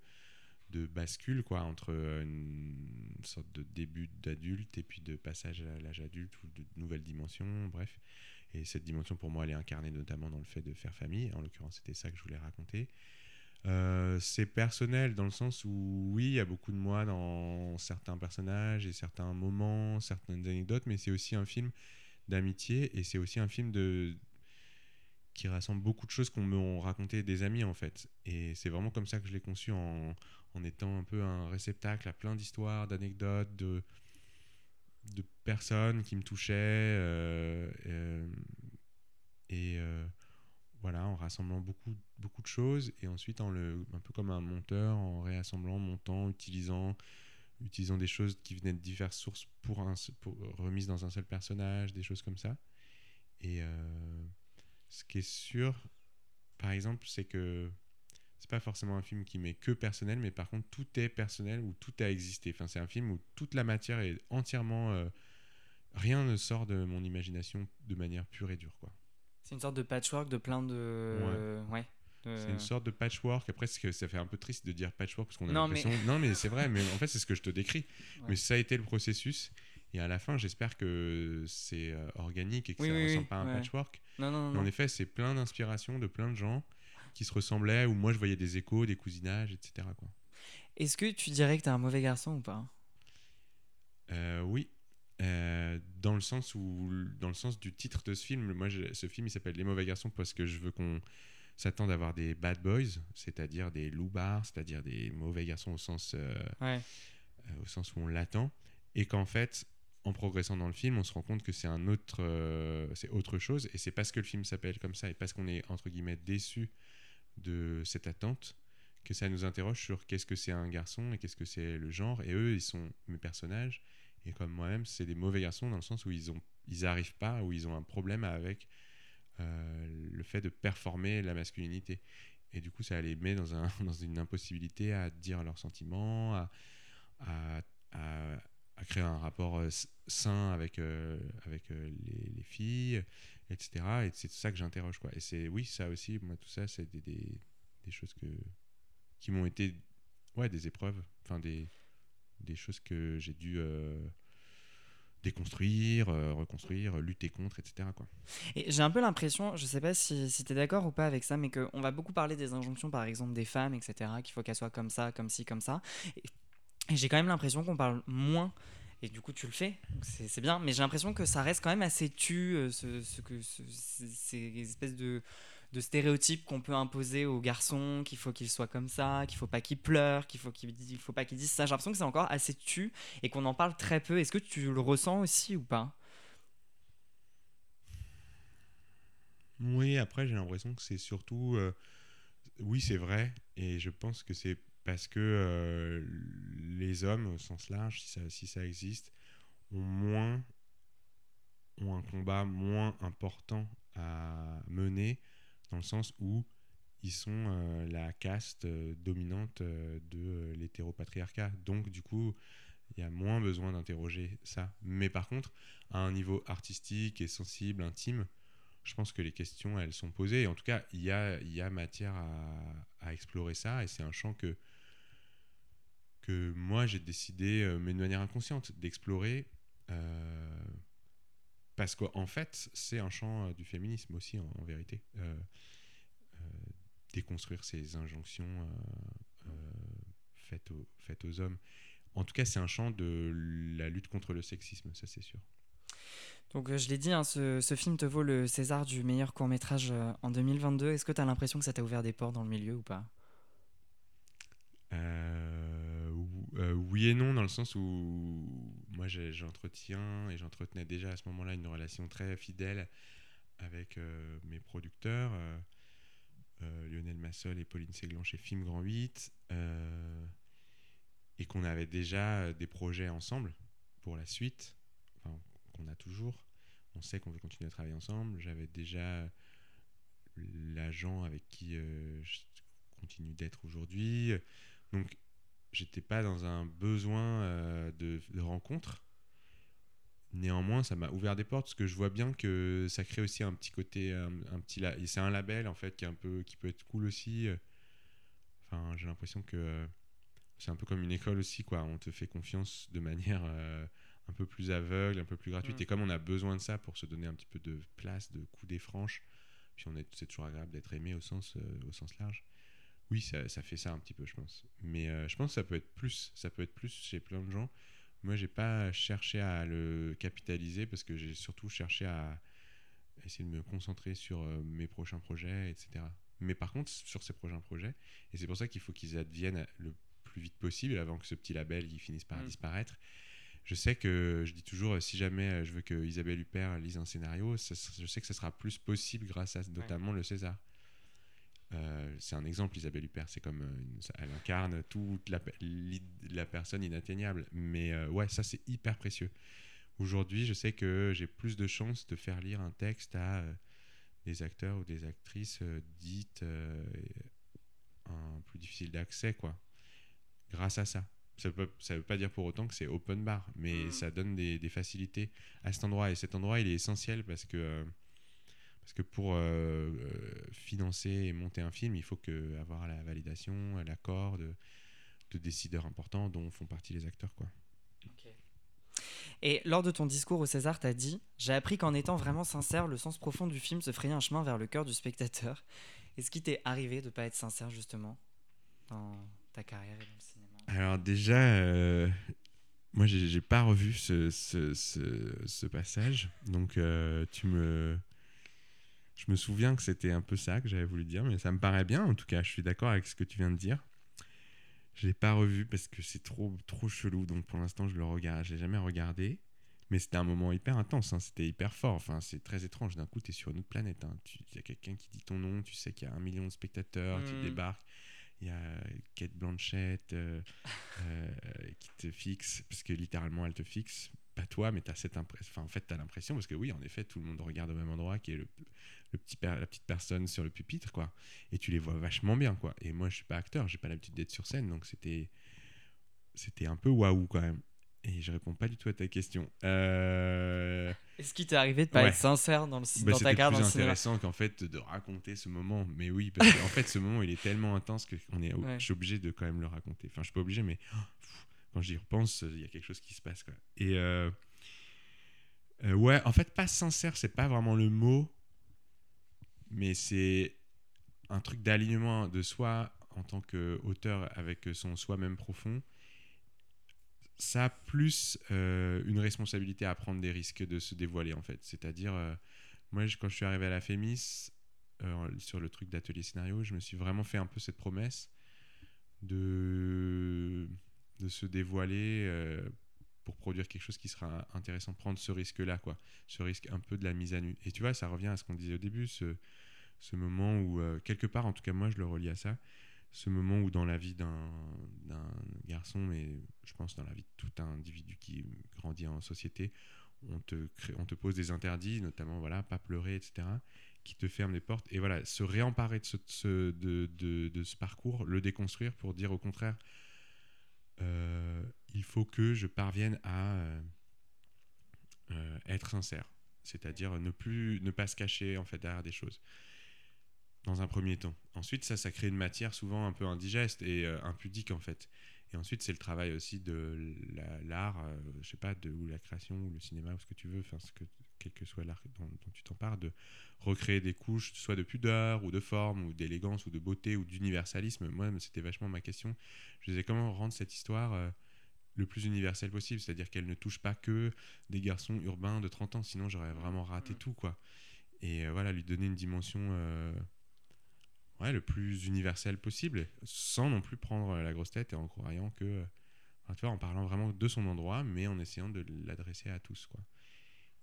de bascule quoi entre euh, une sorte de début d'adulte et puis de passage à l'âge adulte ou de nouvelles dimensions bref. Et cette dimension pour moi elle est incarnée notamment dans le fait de faire famille. En l'occurrence c'était ça que je voulais raconter. Euh, c'est personnel dans le sens où oui il y a beaucoup de moi dans certains personnages et certains moments certaines anecdotes mais c'est aussi un film d'amitié et c'est aussi un film de qui rassemble beaucoup de choses qu'on m'ont raconté des amis en fait. Et c'est vraiment comme ça que je l'ai conçu en, en étant un peu un réceptacle à plein d'histoires, d'anecdotes, de, de personnes qui me touchaient. euh, euh, et euh, voilà, en rassemblant beaucoup, beaucoup de choses. Et ensuite, en le, un peu comme un monteur, en réassemblant, montant, utilisant, utilisant des choses qui venaient de diverses sources pour, un, pour remises dans un seul personnage, des choses comme ça. Et ce qui est sûr, par exemple, c'est que c'est pas forcément un film qui m'est que personnel, mais par contre tout est personnel ou tout a existé. Enfin, c'est un film où toute la matière est entièrement. euh, rien ne sort de mon imagination de manière pure et dure, quoi. C'est une sorte de patchwork de plein de. Ouais. C'est une sorte de patchwork. Après, que ça fait un peu triste de dire patchwork parce qu'on a mais- l'impression. Non, mais c'est vrai. Mais en fait, c'est ce que je te décris. Ouais. Mais ça a été le processus. Et à la fin, j'espère que c'est euh, organique et que Oui, ça oui, ressemble oui, pas à un patchwork. Non, non, Mais non. en effet, c'est plein d'inspirations de plein de gens qui se ressemblaient. Où moi, je voyais des échos, des cousinages, etc. Quoi. Est-ce que tu dirais que t'es un mauvais garçon ou pas? Euh, oui. Euh, dans le sens où dans le sens du titre de ce film moi je- ce film il s'appelle les mauvais garçons parce que je veux qu'on s'attende à avoir des bad boys c'est-à-dire des loupards c'est-à-dire des mauvais garçons au sens euh, Ouais. au sens où on l'attend et qu'en fait en progressant dans le film on se rend compte que c'est un autre c'est autre chose et c'est parce que le film s'appelle comme ça et parce qu'on est entre guillemets déçu de cette attente que ça nous interroge sur qu'est-ce que c'est un garçon et qu'est-ce que c'est le genre. Et eux ils sont mes personnages. Et comme moi-même c'est des mauvais garçons dans le sens où ils ils arrivent pas où ils ont un problème avec euh, le fait de performer la masculinité. Et du coup ça les met dans, un, dans une impossibilité à dire leurs sentiments à, à, créer un rapport euh, sain avec, euh, avec les filles, etc. Et c'est ça que j'interroge. Et c'est oui, ça aussi, moi, tout ça, c'est des, des, choses que, qui m'ont été ouais, des épreuves, enfin des, des choses que j'ai dû euh, déconstruire, euh, reconstruire, lutter contre, etc. Quoi. Et j'ai un peu l'impression, je sais pas si, si tu es d'accord ou pas avec ça, mais qu'on va beaucoup parler des injonctions, par exemple, des femmes, etc., qu'il faut qu'elles soient comme ça, comme ci, comme ça. Et j'ai quand même l'impression qu'on parle moins, et du coup tu le fais, c'est bien, mais j'ai l'impression que ça reste quand même assez tu, euh, ce, que, ce- ces ces espèces de, de stéréotypes qu'on peut imposer aux garçons, qu'il faut qu'ils soient comme ça, qu'il faut pas qu'ils pleurent, qu'il faut qu'ils faut pas qu'ils disent ça. J'ai l'impression que c'est encore assez tu, et qu'on en parle très peu. Est-ce que tu le ressens aussi ou pas? Oui, après, j'ai l'impression que c'est surtout. euh, oui, c'est vrai. Et je pense que c'est parce que euh, les hommes, au sens large, si ça, existe, ont moins. ont un combat moins important à mener, dans le sens où ils sont euh, la caste euh, dominante de l'hétéropatriarcat. Donc, du coup, il y a moins besoin d'interroger ça. Mais par contre, à un niveau artistique et sensible, intime, je pense que les questions, elles sont posées. En tout cas, il y a, y a matière à explorer ça. Et c'est un champ que, que moi, j'ai décidé, euh, mais de manière inconsciente, d'explorer. euh, parce qu'en fait, c'est un champ euh, du féminisme aussi, en, en vérité. Euh, euh, déconstruire ces injonctions faites, aux, faites aux hommes. En tout cas, c'est un champ de la lutte contre le sexisme, ça c'est sûr. Donc je l'ai dit, hein, ce, ce film te vaut le César du meilleur court métrage en 2022. Est-ce que tu as l'impression que ça t'a ouvert des portes dans le milieu ou pas? Euh, euh, oui et non, dans le sens où moi j'entretiens et j'entretenais déjà à ce moment-là une relation très fidèle avec euh, mes producteurs, euh, Lionel Massol et Pauline Séglan chez Film Grand 8, euh, et qu'on avait déjà des projets ensemble pour la suite, qu'on a toujours. On sait qu'on veut continuer à travailler ensemble. J'avais déjà l'agent avec qui je continue d'être aujourd'hui. Donc, j'étais pas dans un besoin euh, de, de rencontre. Néanmoins, ça m'a ouvert des portes parce que je vois bien que ça crée aussi un petit côté, un, un petit, la- et c'est un label en fait qui est un peu, qui peut être cool aussi. Enfin, j'ai l'impression que euh, c'est un peu comme une école aussi, quoi. On te fait confiance de manière euh, un peu plus aveugle, un peu plus gratuite. Mm. Et comme on a besoin de ça pour se donner un petit peu de place, de coudées franches, puis on est, c'est toujours agréable d'être aimé au sens, euh, au sens large. Oui, ça, ça fait ça un petit peu, je pense. Mais euh, je pense que ça peut être plus. Ça peut être plus chez plein de gens. Moi, j'ai pas cherché à le capitaliser parce que j'ai surtout cherché à essayer de me concentrer sur euh, mes prochains projets, etc. Mais par contre, sur ces prochains projets, et c'est pour ça qu'il faut qu'ils adviennent le plus vite possible avant que ce petit label il finisse par Mm. disparaître. je sais que je dis toujours si jamais je veux que Isabelle Huppert lise un scénario, je sais que ça sera plus possible grâce à notamment le César. Euh, c'est un exemple, Isabelle Huppert, c'est comme elle incarne toute la, la personne inatteignable. Mais euh, ouais, ça c'est hyper précieux. Aujourd'hui, je sais que j'ai plus de chances de faire lire un texte à euh, des acteurs ou des actrices dites un plus difficile d'accès, quoi. Grâce à ça. Ça ne veut, pas dire pour autant que c'est open bar, mais mm. ça donne des, des, facilités à cet endroit. Et cet endroit, il est essentiel parce que parce que pour euh, euh, financer et monter un film, il faut que, avoir la validation, l'accord de, de, décideurs importants dont font partie les acteurs. Quoi. Et lors de ton discours au César, tu as dit J'ai appris qu'en étant vraiment sincère, le sens profond du film se frayait un chemin vers le cœur du spectateur. Est-ce qu'il t'est arrivé de ne pas être sincère, justement, dans ta carrière et dans le cinéma? Alors, déjà, euh, moi, j'ai pas revu ce, ce, ce, passage. Donc, tu me je me souviens que c'était un peu ça que j'avais voulu dire, mais ça me paraît bien. En tout cas, je suis d'accord avec ce que tu viens de dire. Je l'ai pas revu parce que c'est trop trop chelou, donc pour l'instant je le regarde. Je l'ai jamais regardé, mais c'était un moment hyper intense. Hein. C'était hyper fort. Enfin, c'est très étrange. D'un coup, tu es sur une autre planète. Hein. Il y a quelqu'un qui dit ton nom. Tu sais qu'il y a un million de spectateurs qui hmm. débarquent. Il y a Kate Blanchett euh, euh, qui te fixe, parce que littéralement elle te fixe pas toi, mais tu as cette impression. Enfin, en fait, tu as l'impression, parce que oui, en effet, tout le monde regarde au même endroit, qui est le, le petit la petite personne sur le pupitre, quoi. Et tu les vois vachement bien, quoi. Et moi, je suis pas acteur, j'ai pas l'habitude d'être sur scène, donc c'était c'était un peu waouh quand même. Et je réponds pas du tout à ta question. Euh... Est-ce qu'il t'est arrivé de pas être sincère dans, le, bah, dans ta garde C'est intéressant qu'en fait de raconter ce moment. Mais oui, parce qu'en fait, ce moment, il est tellement intense que on est, je suis obligé de quand même le raconter. Enfin, je suis pas obligé, mais oh, quand j'y repense, il y a quelque chose qui se passe. Et euh, euh, ouais, en fait, pas sincère, c'est pas vraiment le mot, mais c'est un truc d'alignement de soi en tant qu'auteur avec son soi-même profond. Ça plus euh, une responsabilité à prendre des risques de se dévoiler en fait. C'est-à-dire, moi, quand je suis arrivé à la Fémis, sur le truc d'atelier scénario, je me suis vraiment fait un peu cette promesse de de se dévoiler euh, pour produire quelque chose qui sera intéressant, prendre ce risque-là, quoi, ce risque un peu de la mise à nu. Et tu vois, ça revient à ce qu'on disait au début, ce, ce moment où, euh, quelque part, en tout cas moi je le relie à ça, ce moment où dans la vie d'un garçon, mais je pense dans la vie de tout individu qui grandit en société, on te, on te pose des interdits, notamment voilà, pas pleurer, etc., qui te ferment les portes. Et voilà, se réemparer de ce, de, de, ce parcours, le déconstruire pour dire au contraire, il faut que je parvienne à euh, euh, être sincère, c'est-à-dire ne plus ne pas se cacher en fait derrière des choses. Dans un premier temps. Ensuite, ça, ça crée une matière souvent un peu indigeste et impudique en fait. Et ensuite, c'est le travail aussi de l'art, je sais pas, de, ou la création, ou le cinéma, ou ce que tu veux, enfin, ce que, quel que soit l'art dont, tu t'empares, de recréer des couches, soit de pudeur, ou de forme, ou d'élégance, ou de beauté, ou d'universalisme. Moi, c'était vachement ma question. Je disais comment rendre cette histoire euh, le plus universelle possible, c'est-à-dire qu'elle ne touche pas que des garçons urbains de 30 ans, sinon j'aurais vraiment raté mm. tout, quoi. Et euh, voilà, lui donner une dimension euh, ouais, le plus universelle possible, sans non plus prendre la grosse tête et en croyant que... tu vois, en parlant vraiment de son endroit, mais en essayant de l'adresser à tous, quoi.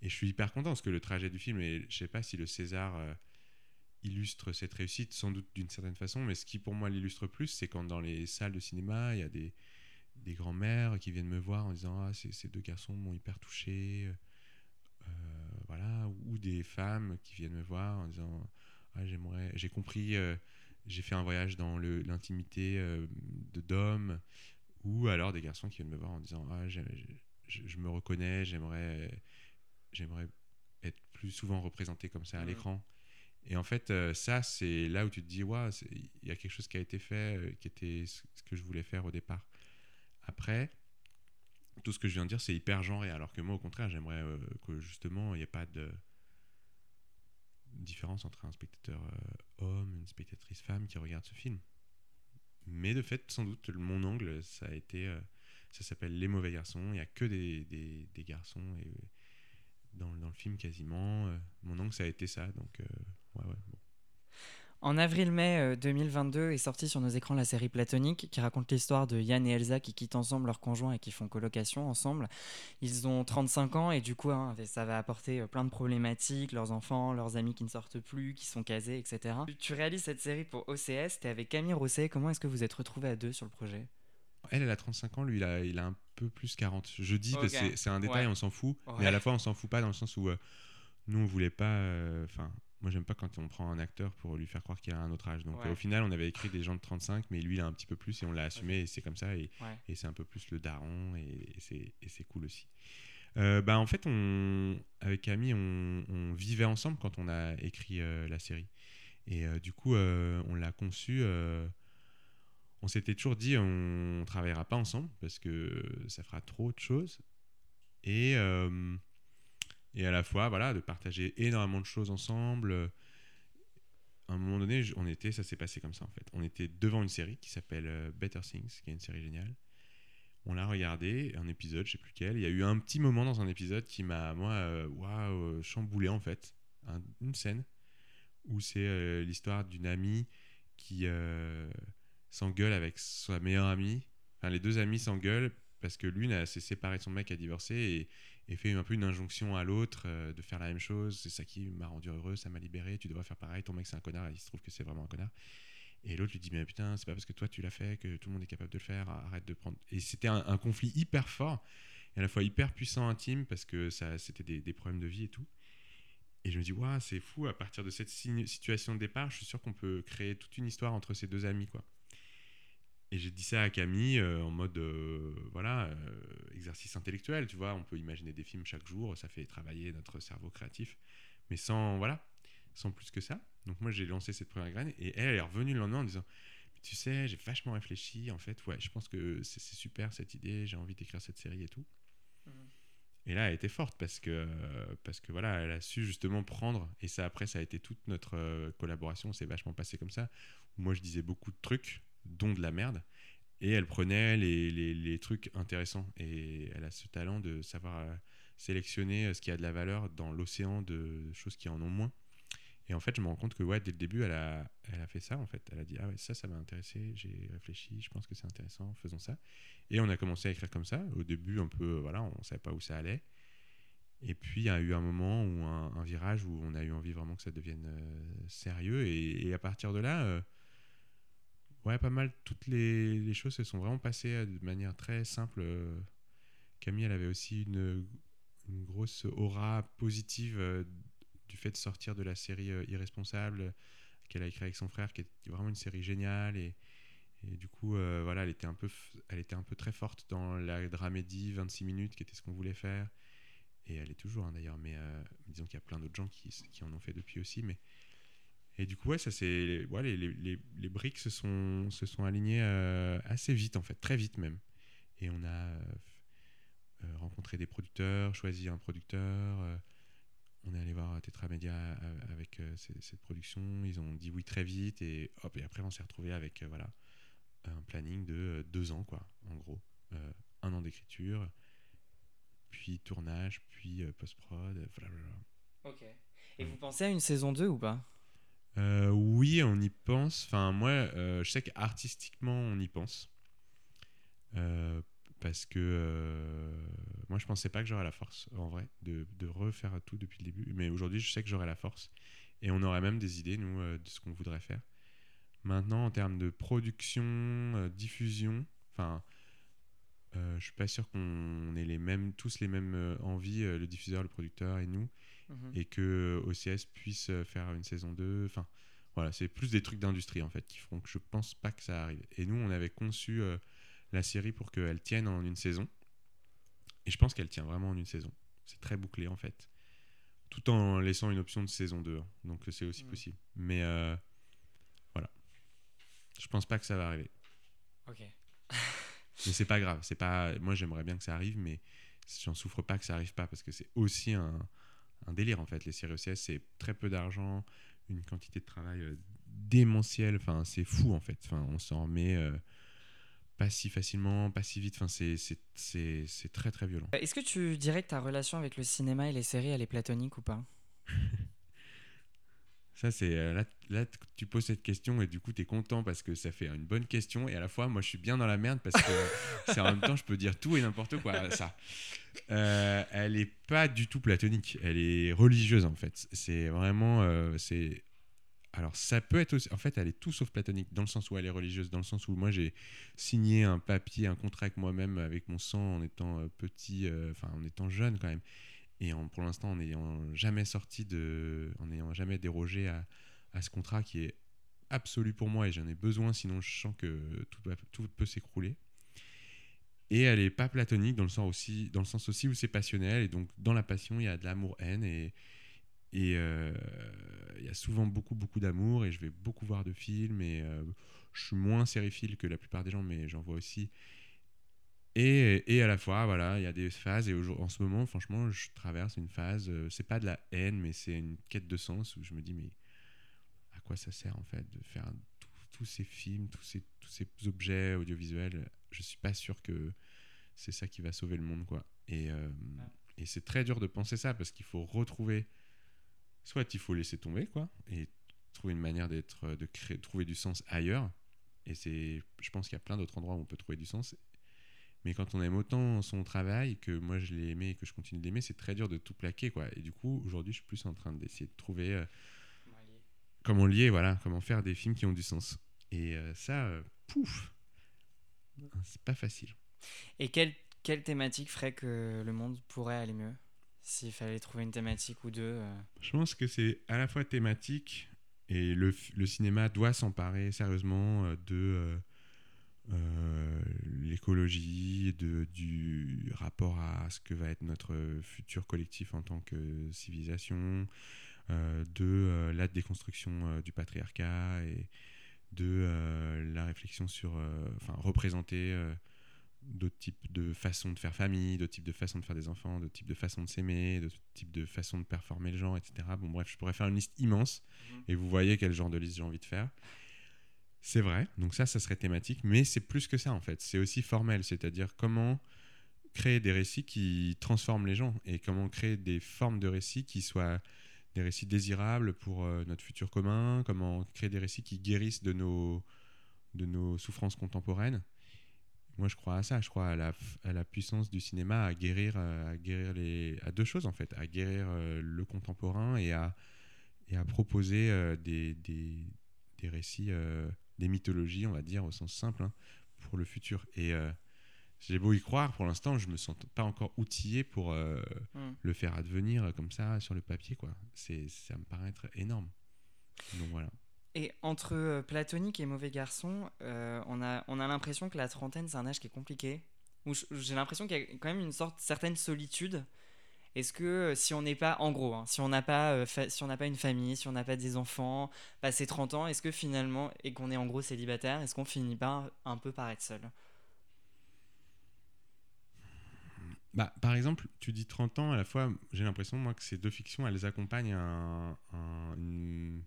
Et je suis hyper content parce que le trajet du film, et je sais pas si le César euh, illustre cette réussite, sans doute d'une certaine façon, mais ce qui pour moi l'illustre plus, c'est quand dans les salles de cinéma, il y a des, des grands-mères qui viennent me voir en disant Ah, ces, deux garçons m'ont hyper touché. Euh, voilà, ou des femmes qui viennent me voir en disant ah, j'aimerais, j'ai compris, euh, j'ai fait un voyage dans l'intimité de d'hommes, ou alors des garçons qui viennent me voir en disant ah, je, je me reconnais, j'aimerais j'aimerais être plus souvent représenté comme ça à l'écran. Et en fait, euh, ça, c'est là où tu te dis, ouais, il y a quelque chose qui a été fait, euh, qui était ce que je voulais faire au départ. Après, tout ce que je viens de dire, c'est hyper genré, alors que moi, au contraire, j'aimerais euh, que justement, il n'y ait pas de différence entre un spectateur homme, une spectatrice femme qui regarde ce film. Mais de fait, sans doute, mon angle, ça a été, ça s'appelle Les mauvais garçons. Il n'y a que des, des, des garçons et dans, le film quasiment. Euh, mon oncle, ça a été ça. Donc, euh, ouais, ouais. En avril-mai 2022 euh, est sortie sur nos écrans la série Platonique qui raconte l'histoire de Yann et Elsa qui quittent ensemble leur conjoint et qui font colocation ensemble. Ils ont 35 ans et du coup hein, ça va apporter plein de problématiques, leurs enfants, leurs amis qui ne sortent plus, qui sont casés, etc. Tu réalises cette série pour OCS, tu es avec Camille Rosset, comment est-ce que vous êtes retrouvés à deux sur le projet? Elle, elle a 35 ans, lui, il a, il a un peu plus 40. Je dis parce que c'est un détail, on s'en fout, mais à la fois on s'en fout pas dans le sens où euh, nous on voulait pas. Enfin, moi, j'aime pas quand on prend un acteur pour lui faire croire qu'il a un autre âge. Donc, au final, on avait écrit des gens de 35, mais lui, il a un petit peu plus et on l'a assumé et c'est comme ça. Et, et c'est un peu plus le daron et, c'est cool aussi. Euh, bah, en fait, on, avec Camille, on, vivait ensemble quand on a écrit euh, la série. Et euh, du coup, on l'a conçu. On s'était toujours dit, on travaillera pas ensemble parce que ça fera trop de choses. Et et à la fois voilà de partager énormément de choses ensemble. À un moment donné on était ça s'est passé comme ça en fait. On était devant une série qui s'appelle euh, Better Things qui est une série géniale. On l'a regardé un épisode je sais plus quel. Il y a eu un petit moment dans un épisode qui m'a moi euh, waouh chamboulé en fait. Une scène où c'est euh, l'histoire d'une amie qui s'engueule avec sa meilleure amie enfin les deux amis s'engueulent parce que l'une s'est séparée de son mec a divorcé et et fait un peu une injonction à l'autre euh, de faire la même chose. C'est ça qui m'a rendu heureux, ça m'a libéré, tu devrais faire pareil, ton mec c'est un connard, il se trouve que c'est vraiment un connard. Et l'autre lui dit mais putain c'est pas parce que toi tu l'as fait que tout le monde est capable de le faire, arrête de prendre. Et c'était un, conflit hyper fort et à la fois hyper puissant, intime parce que ça c'était des, problèmes de vie et tout. Et je me dis waouh c'est fou à partir de cette situation de départ, je suis sûr qu'on peut créer toute une histoire entre ces deux amis quoi. Et j'ai dit ça à Camille euh, en mode, euh, voilà, euh, exercice intellectuel, tu vois, on peut imaginer des films chaque jour, ça fait travailler notre cerveau créatif, mais sans, voilà, sans plus que ça. Donc moi j'ai lancé cette première graine et elle, est revenue le lendemain en disant, tu sais, j'ai vachement réfléchi, en fait, ouais, je pense que c'est super cette idée, j'ai envie d'écrire cette série et tout. Mhm. Et là, elle était forte parce que, parce que voilà, elle a su justement prendre, et ça après, ça a été toute notre collaboration, c'est vachement passé comme ça. Moi, je disais beaucoup de trucs, dont de la merde. Et elle prenait les, les, trucs intéressants. Et elle a ce talent de savoir euh, sélectionner euh, ce qui a de la valeur dans l'océan de choses qui en ont moins. Et en fait, je me rends compte que ouais, dès le début, elle a, elle a fait ça. En fait, elle a dit ah ouais, ça, ça m'a intéressé. J'ai réfléchi. Je pense que c'est intéressant. Faisons ça. Et on a commencé à écrire comme ça. Au début, un peu, voilà, on savait pas où ça allait. Et puis, il y a eu un moment où un, virage où on a eu envie vraiment que ça devienne euh, sérieux. Et, à partir de là, Ouais, pas mal. Toutes les, choses se sont vraiment passées euh, de manière très simple. Euh, Camille, elle avait aussi une, grosse aura positive euh, du fait de sortir de la série Irresponsable qu'elle a écrit avec son frère, qui est vraiment une série géniale. Et, du coup, voilà, elle était, un peu, elle était un peu très forte dans la dramédie 26 minutes, qui était ce qu'on voulait faire. Et elle est toujours, hein, d'ailleurs. Mais disons qu'il y a plein d'autres gens qui, qui, en ont fait depuis aussi. Mais et du coup, ouais, ça c'est, ouais, les, les, les, briques se sont, se sont alignées euh, assez vite, en fait, très vite même. Et on a euh, euh, rencontré des producteurs, choisi un producteur. on est allé voir Tetra Media avec cette production. Ils ont dit oui très vite. Et hop, et après, on s'est retrouvé avec voilà, un planning de deux ans, quoi, en gros. un an d'écriture, puis tournage, puis post-prod. Ok. Et vous pensez à une saison 2 ou pas? Euh, oui, on y pense. Enfin, moi, euh, je sais qu'artistiquement, on y pense. Euh, parce que moi, je pensais pas que j'aurais la force, en vrai, de, refaire tout depuis le début. Mais aujourd'hui, je sais que j'aurais la force. Et on aurait même des idées, nous, de ce qu'on voudrait faire. Maintenant, en termes de production, diffusion, enfin, je suis pas sûr qu'on ait les mêmes, tous les mêmes envies, le diffuseur, le producteur et nous. Mhm. et que OCS puisse euh, faire une saison 2. Enfin, voilà, c'est plus des trucs d'industrie en fait qui feront que je pense pas que ça arrive. Et nous, on avait conçu euh, la série pour qu'elle tienne en une saison. Et je pense qu'elle tient vraiment en une saison. C'est très bouclé en fait. Tout en laissant une option de saison 2. Hein. Donc c'est aussi mhm. possible. Mais euh, voilà. Je pense pas que ça va arriver. Ok. mais c'est pas grave. C'est pas. Moi j'aimerais bien que ça arrive, mais j'en souffre pas que ça arrive pas parce que c'est aussi un, un délire en fait. Les séries OCS, c'est très peu d'argent, une quantité de travail euh, démentielle. Enfin, c'est fou en fait. Enfin, on s'en remet euh, pas si facilement, pas si vite. Enfin, c'est très très violent. Est-ce que tu dirais que ta relation avec le cinéma et les séries, elle est platonique ou pas? Ça, c'est euh, là, là, tu poses cette question et du coup, tu es content parce que ça fait une bonne question. Et à la fois, moi, je suis bien dans la merde parce que c'est en même temps, je peux dire tout et n'importe quoi. Ça. Euh, elle est pas du tout platonique. Elle est religieuse, en fait. C'est vraiment. euh, c'est alors, ça peut être aussi. En fait, elle est tout sauf platonique, dans le sens où elle est religieuse, dans le sens où moi, j'ai signé un papier, un contrat avec moi-même, avec mon sang, en étant euh, petit, euh, enfin, en étant jeune quand même. Et pour l'instant, en n'ayant jamais sorti de. en n'ayant jamais dérogé à, à ce contrat qui est absolu pour moi et j'en ai besoin, sinon je sens que tout, peut s'écrouler. Et elle est pas platonique dans le sens aussi, dans le sens aussi où c'est passionnel. Et donc, dans la passion, il y a de l'amour-haine. Et, et euh, il y a souvent beaucoup, beaucoup d'amour. Et je vais beaucoup voir de films. Et euh, je suis moins sériephile que la plupart des gens, mais j'en vois aussi. Et, et à la fois, voilà, il y a des phases. Et en ce moment, franchement, je traverse une phase. euh, c'est pas de la haine, mais c'est une quête de sens où je me dis, mais à quoi ça sert en fait de faire tous ces films, tous ces, tous ces objets audiovisuels? Je suis pas sûr que c'est ça qui va sauver le monde, quoi. Et, euh, et c'est très dur de penser ça parce qu'il faut retrouver. Soit il faut laisser tomber, quoi, et trouver une manière d'être, de créer, trouver du sens ailleurs. Et c'est, je pense qu'il y a plein d'autres endroits où on peut trouver du sens. Mais quand on aime autant son travail, que moi je l'ai aimé et que je continue de l'aimer, c'est très dur de tout plaquer, quoi. Et du coup, aujourd'hui, je suis plus en train d'essayer de trouver euh, comment lier, voilà, comment faire des films qui ont du sens. Et euh, ça, euh, pouf, c'est pas facile. Et quelle, quelle thématique ferait que le monde pourrait aller mieux? S'il fallait trouver une thématique ou deux. euh, Je pense que c'est à la fois thématique et le, le cinéma doit s'emparer sérieusement de l'écologie, de, du rapport à ce que va être notre futur collectif en tant que civilisation, euh, de euh, la déconstruction euh, du patriarcat et de euh, la réflexion sur, euh, enfin, représenter euh, d'autres types de façons de faire famille, d'autres types de façons de faire des enfants, d'autres types de façons de s'aimer, d'autres types de façons de performer le genre, etc. Bon, bref, je pourrais faire une liste immense Mhm. et vous voyez quel genre de liste j'ai envie de faire. C'est vrai, donc ça, ça serait thématique, mais c'est plus que ça en fait. C'est aussi formel, c'est-à-dire comment créer des récits qui transforment les gens et comment créer des formes de récits qui soient des récits désirables pour euh, notre futur commun, comment créer des récits qui guérissent de nos, de nos souffrances contemporaines. Moi, je crois à ça. Je crois à la, à la puissance du cinéma à guérir, euh, à guérir les, à deux choses en fait, à guérir euh, le contemporain et à, et à proposer des, des, des récits, des mythologies, on va dire au sens simple, hein, pour le futur. Et euh, j'ai beau y croire, pour l'instant, je me sens pas encore outillé pour euh, hmm. le faire advenir comme ça sur le papier, quoi. C'est, ça me paraît être énorme. Donc voilà. Et entre euh, platonique et mauvais garçon, on a, on a l'impression que la trentaine, c'est un âge qui est compliqué. Où j'ai l'impression qu'il y a quand même une sorte, certaine solitude. Est-ce que euh, si on n'est pas, en gros, hein, si on n'a pas, euh, si on n'a pas une famille, si on n'a pas des enfants, passé 30 ans, est-ce que finalement, et qu'on est en gros célibataire, est-ce qu'on finit pas un peu par être seul? Bah, par exemple, tu dis 30 ans, à la fois, j'ai l'impression, moi, que ces deux fictions, elles accompagnent un, un- une-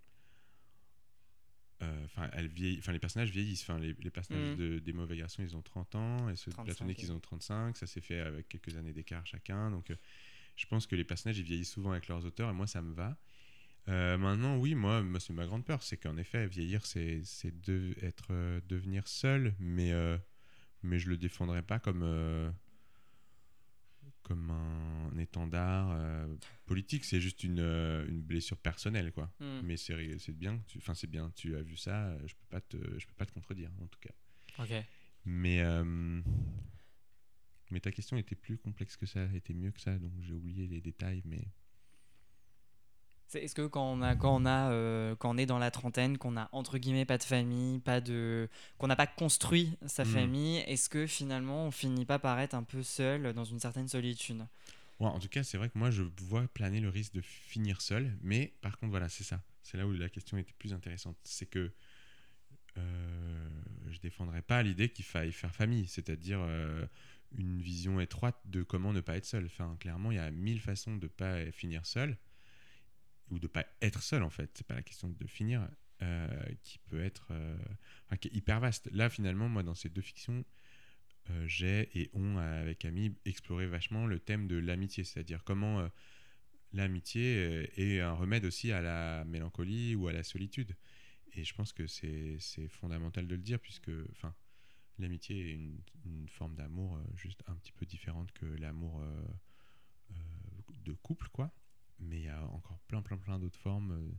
euh, Enfin, elles les personnages vieillissent. Enfin, les, les personnages Mhm. de- des mauvais garçons, ils ont 30 ans, et ceux de 35, platoniques, oui. ils ont 35. Ça s'est fait avec quelques années d'écart chacun. Donc, euh, je pense que les personnages, ils vieillissent souvent avec leurs auteurs, et moi, ça me va. Euh, maintenant, oui, moi, moi c'est ma grande peur, c'est qu'en effet, vieillir, c'est c'est de, être, euh, devenir seul, mais, euh, mais je le défendrai pas comme, euh, comme un étendard politique, c'est juste une, une blessure personnelle, quoi. Hmm. Mais c'est bien, enfin c'est bien, tu as vu ça, je peux pas te, je peux pas te contredire, en tout cas. Ok. Mais, mais ta question était plus complexe que ça, était mieux que ça, donc j'ai oublié les détails, mais... Est-ce que quand on a quand on a euh, quand on est dans la trentaine, qu'on a entre guillemets pas de famille, pas de qu'on n'a pas construit sa Mhm. famille, est-ce que finalement on finit pas par être un peu seul dans une certaine solitude? Ouais, en tout cas, c'est vrai que moi, je vois planer le risque de finir seul. Mais par contre, voilà, c'est ça. C'est là où la question était plus intéressante. C'est que euh, je défendrai pas l'idée qu'il faille faire famille, c'est-à-dire euh, une vision étroite de comment ne pas être seul. Enfin, clairement, il y a mille façons de pas finir seul ou de pas être seul en fait. C'est pas la question de finir euh, qui peut être euh, qui hyper vaste. Là, finalement, moi, dans ces deux fictions, euh, j'ai et on, avec Camille, exploré vachement le thème de l'amitié, c'est-à-dire comment l'amitié est un remède aussi à la mélancolie ou à la solitude. Et je pense que c'est fondamental de le dire, puisque enfin, l'amitié est une, forme d'amour juste un petit peu différente que l'amour de couple, quoi. Mais il y a encore plein, plein, plein d'autres formes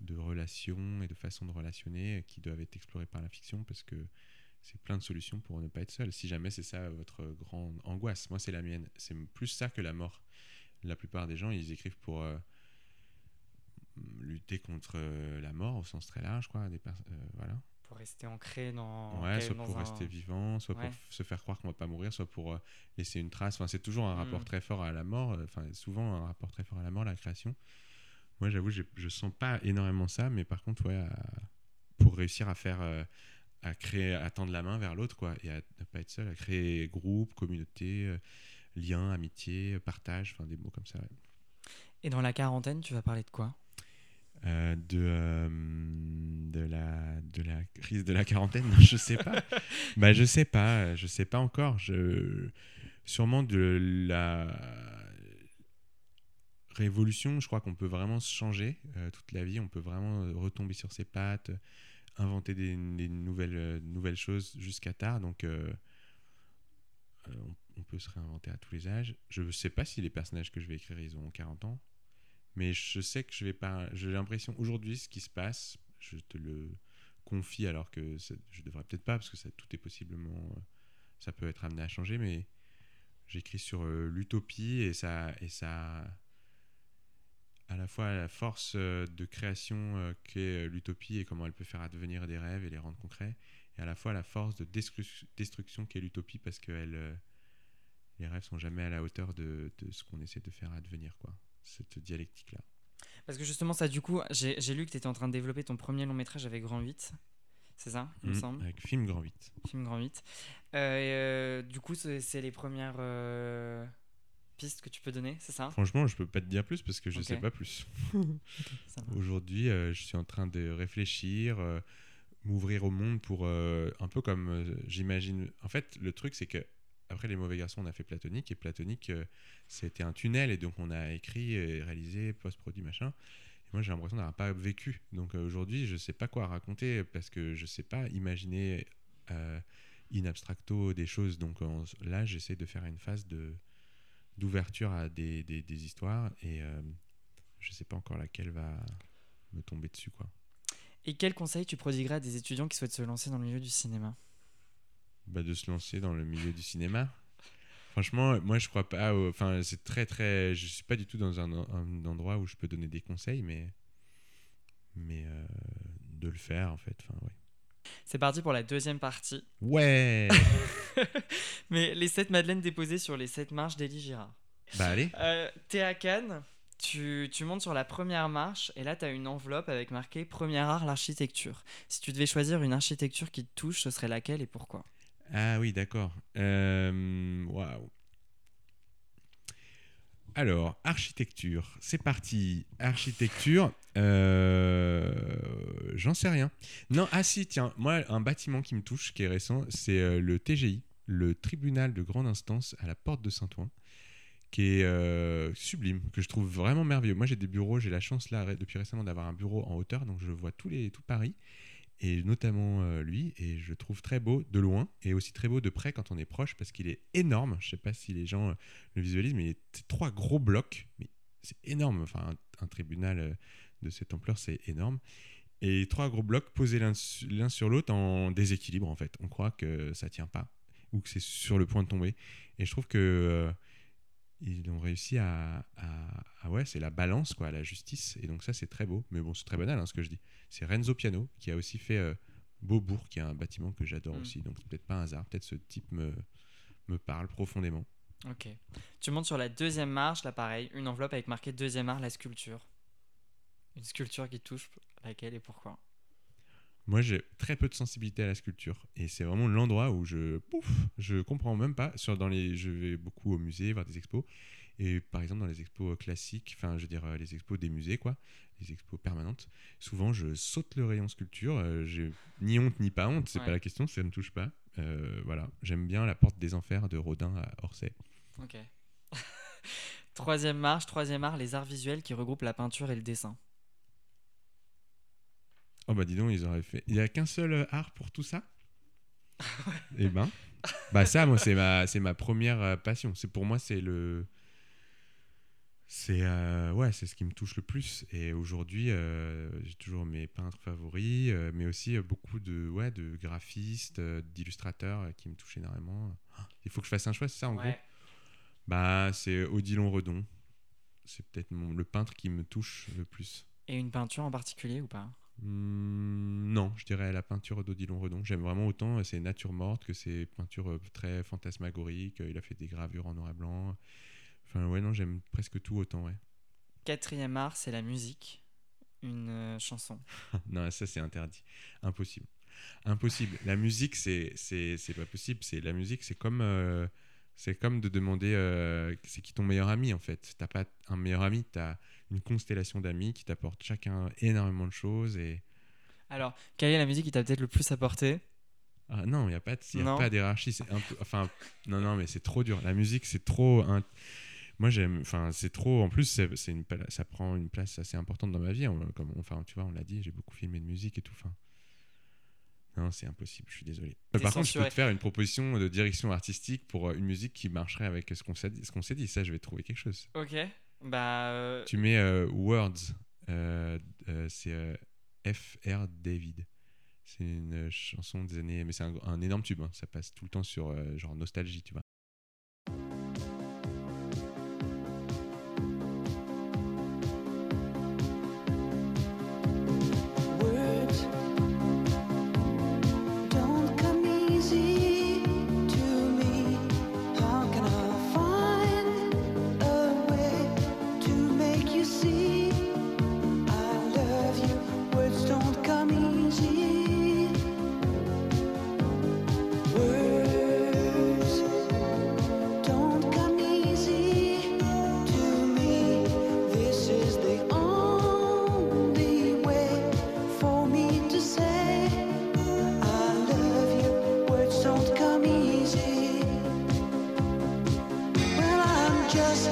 de relations et de façons de relationner qui doivent être explorées par la fiction parce que c'est plein de solutions pour ne pas être seul. Si jamais c'est ça votre grande angoisse, moi c'est la mienne. C'est plus ça que la mort. La plupart des gens, ils écrivent pour euh, lutter contre euh, la mort au sens très large, quoi. Des euh, voilà. Pour rester ancré dans. Ouais, soit pour rester vivant, soit pour se faire croire qu'on va pas mourir, soit pour laisser une trace. Enfin, c'est toujours un rapport mm. très fort à la mort. Enfin, souvent un rapport très fort à la mort, la création. Moi, j'avoue, je, je sens pas énormément ça, mais par contre, ouais, pour réussir à faire à créer, à tendre la main vers l'autre, quoi, et à ne pas être seul, à créer groupe, communauté, euh, lien, amitié, partage, enfin des mots comme ça. Et dans la quarantaine, tu vas parler de quoi? Euh, de, euh, de, la, de la crise de la quarantaine Je sais pas. bah, je sais pas. Je sais pas encore. Je, sûrement de la révolution. Je crois qu'on peut vraiment se changer toute la vie. On peut vraiment retomber sur ses pattes inventer des, nouvelles, euh, nouvelles choses jusqu'à tard. Donc, euh, euh, on, peut se réinventer à tous les âges. Je ne sais pas si les personnages que je vais écrire, ils ont 40 ans. Mais je sais que je vais pas. J'ai l'impression, aujourd'hui, ce qui se passe, je te le confie alors que je devrais peut-être pas, parce que ça, tout est possiblement. ça peut être amené à changer, mais j'écris sur l'utopie et ça. Et ça à la fois la force euh, de création euh, qu'est euh, l'utopie et comment elle peut faire advenir des rêves et les rendre concrets, et à la fois la force de destruction qu'est l'utopie parce que les rêves sont jamais à la hauteur de, ce qu'on essaie de faire advenir, quoi. Cette dialectique-là. Parce que justement, ça, du coup, j'ai lu que tu étais en train de développer ton premier long métrage avec Grand 8. C'est ça, il me mmh, semble? Avec Film Grand 8. Film Grand 8. du coup, c'est les premières que tu peux donner, c'est ça? Franchement, je peux pas te dire plus parce que je sais pas plus. Aujourd'hui, euh, je suis en train de réfléchir, euh, m'ouvrir au monde pour euh, un peu comme j'imagine. En fait, le truc, c'est que après les mauvais garçons, on a fait platonique et platonique, c'était un tunnel et donc on a écrit et réalisé, post-produit, machin. Et moi, j'ai l'impression d'avoir pas vécu. Donc aujourd'hui, je sais pas quoi raconter parce que je sais pas imaginer in abstracto des choses. Donc là, j'essaie de faire une phase de d'ouverture à des, des, histoires et euh, je sais pas encore laquelle va me tomber dessus quoi. Et quel conseil tu prodiguerais à des étudiants qui souhaitent se lancer dans le milieu du cinéma? Bah, De se lancer dans le milieu du cinéma. Franchement, moi je crois pas. Enfin, c'est très très. Je suis pas du tout dans un, un, endroit où je peux donner des conseils, mais mais euh, de le faire en fait. Enfin, ouais. C'est parti pour la deuxième partie. Ouais Mais les 7 madeleines déposées sur les 7 marches d'Elie Girard. Bah allez. Euh, T'es à Cannes, tu, tu, montes sur la première marche et là tu as une enveloppe avec marqué Premier art, l'architecture. Si tu devais choisir une architecture qui te touche, ce serait laquelle et pourquoi? Ah oui, d'accord. Euh, waouh. Alors, architecture, c'est parti. Architecture, euh, j'en sais rien. Non, ah si, tiens, moi, un bâtiment qui me touche, qui est récent, c'est euh, le TGI, le tribunal de grande instance à la porte de Saint-Ouen, qui est sublime, que je trouve vraiment merveilleux. Moi, j'ai des bureaux, j'ai la chance là, depuis récemment, d'avoir un bureau en hauteur, donc je vois tous les, tout Paris et notamment euh, lui, et je trouve très beau de loin, et aussi très beau de près quand on est proche, parce qu'il est énorme. Je sais pas si les gens euh, le visualisent, mais il est trois gros blocs, c'est énorme. Enfin, un, tribunal euh, de cette ampleur, c'est énorme. Et trois gros blocs posés l'un sur l'autre en déséquilibre, en fait. On croit que ça tient pas, ou que c'est sur le point de tomber. Et je trouve que ils ont réussi à, ouais c'est la balance quoi la justice et donc ça c'est très beau mais bon c'est très banal hein, ce que je dis c'est Renzo Piano qui a aussi fait euh, Beaubourg qui est un bâtiment que j'adore mm. aussi donc c'est peut-être pas un hasard peut-être ce type me me parle profondément ok tu montes sur la deuxième marche là pareil une enveloppe avec marqué deuxième art la sculpture une sculpture qui touche laquelle et pourquoi? Moi, j'ai très peu de sensibilité à la sculpture. Et c'est vraiment l'endroit où je. Pouf Je comprends même pas. Sur, dans les, je vais beaucoup au musée, voir des expos. Et par exemple, dans les expos classiques, enfin, je veux dire, euh, les expos des musées, quoi, les expos permanentes, souvent, je saute le rayon sculpture. Euh, j'ai ni honte ni pas honte, c'est pas la question, ça ne me touche pas. Euh, voilà, j'aime bien La Porte des Enfers de Rodin à Orsay. Ok. Troisième marche, troisième art, les arts visuels qui regroupent la peinture et le dessin. Oh bah dis donc, ils auraient fait. Il n'y a qu'un seul euh, art pour tout ça? Eh ben. Bah ça, moi, c'est ma, c'est ma première euh, passion. C'est pour moi, c'est le. C'est euh, ouais, c'est ce qui me touche le plus. Et aujourd'hui, euh, j'ai toujours mes peintres favoris, euh, mais aussi beaucoup de ouais, de graphistes, d'illustrateurs qui me touchent énormément. Ah, Il faut que je fasse un choix, c'est ça en gros? Bah, c'est Odilon Redon. C'est peut-être mon- le peintre qui me touche le plus. Et une peinture en particulier ou pas? Hmm, non, je dirais la peinture d'Odilon Redon. J'aime vraiment autant ses natures mortes que ses peintures très fantasmagoriques. Il a fait des gravures en noir et blanc. Enfin, ouais, non, j'aime presque tout autant, ouais. Quatrième art, c'est la musique. Une euh, chanson. non, ça, c'est interdit. Impossible. Impossible. La musique, c'est pas possible. C'est La musique, c'est comme, euh, c'est comme de demander euh, c'est qui ton meilleur ami, en fait. T'as pas un meilleur ami, t'as une constellation d'amis qui t'apportent chacun énormément de choses et. Alors, quelle est la musique qui t'a peut-être le plus apporté? Ah non, il n'y a pas de- y a Non. pas d'hierarchie. Enfin, non, non, mais c'est trop dur. La musique, c'est trop. un- Moi, j'aime. Enfin, c'est trop. En plus, c'est une, ça prend une place assez importante dans ma vie. On- comme, enfin, tu vois, on l'a dit, j'ai beaucoup filmé de musique et tout. Enfin, non, c'est impossible. Je suis désolé. Par contre, je peux te faire une proposition de direction artistique pour euh, une musique qui marcherait avec ce qu'on s'est dit. Ce qu'on s'est dit, ça, je vais trouver quelque chose. Ok. Bah. euh, Tu mets euh, Words. euh, c'est F.R. David. C'est une chanson des années. Mais c'est un, un énorme tube. hein. Ça passe tout le temps sur genre nostalgie, tu vois.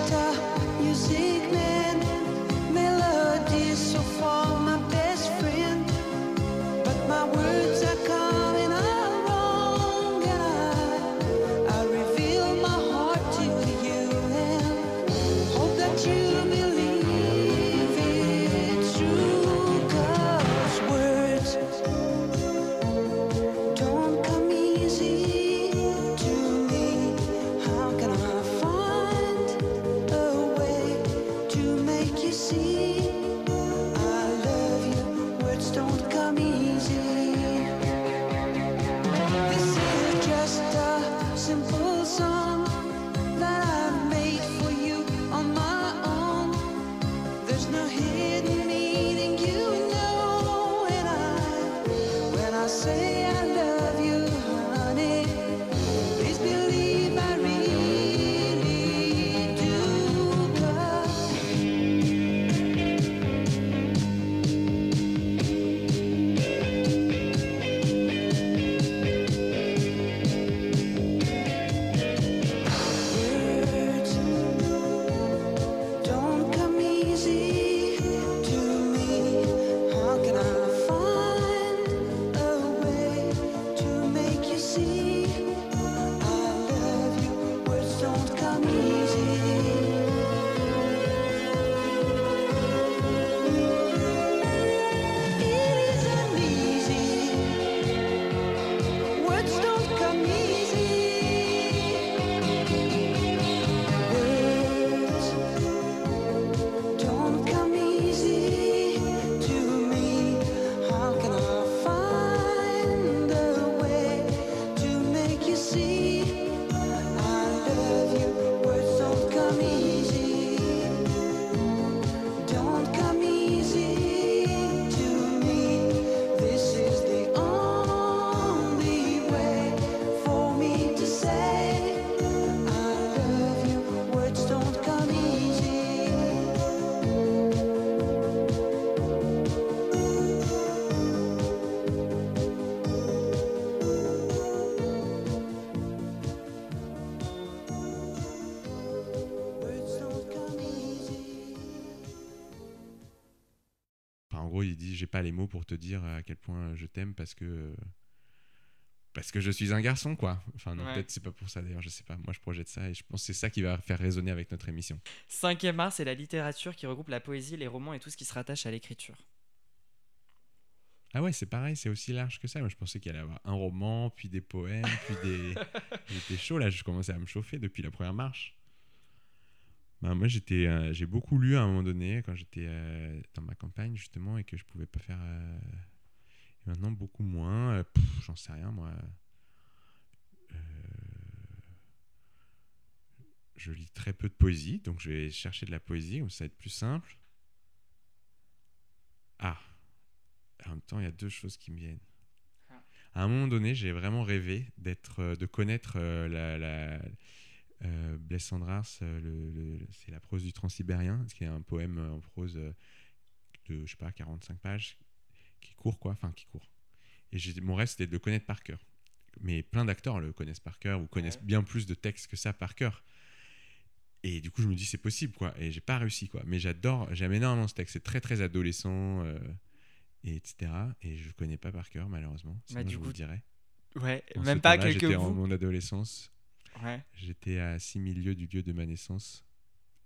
star pour te dire à quel point je t'aime parce que. Parce que je suis un garçon, quoi. Enfin, non, Ouais. peut-être c'est pas pour ça d'ailleurs, je sais pas. Moi, je projette ça et je pense que c'est ça qui va faire résonner avec notre émission. Cinquième art, c'est la littérature qui regroupe la poésie, les romans et tout ce qui se rattache à l'écriture. Ah ouais, c'est pareil, c'est aussi large que ça. Moi, je pensais qu'il allait y avoir un roman, puis des poèmes, puis des. J'étais chaud là, je commençais à me chauffer depuis la première marche. Ben, moi, j'étais, euh, j'ai beaucoup lu à un moment donné quand j'étais euh, dans ma campagne justement et que je pouvais pas faire. euh, et maintenant, beaucoup moins. J'en sais rien, moi. Je lis très peu de poésie, donc je vais chercher de la poésie, où ça va être plus simple. Ah, en même temps, il y a deux choses qui me viennent. Ah. À un moment donné, j'ai vraiment rêvé d'être, de connaître la, la euh, Blaise Cendrars, euh, le- le- c'est la prose du Transsibérien, qui est un poème euh, en prose euh, de, je sais pas, 45 pages, qui court quoi, enfin qui court. Et j'ai- mon rêve, c'était de le connaître par cœur. Mais plein d'acteurs le connaissent par cœur ou connaissent Ouais. bien plus de textes que ça par cœur. Et du coup, je me dis, c'est possible, quoi. Et j'ai pas réussi, quoi. Mais j'adore, j'aime énormément ce texte. C'est très, très adolescent, euh, et etc. Et je le connais pas par cœur, malheureusement. Sinon, Bah, du je vous coup, le dirais. Ouais, En même ce pas quelques J'étais en mon adolescence. J'étais à 6 000 lieues du lieu de ma naissance.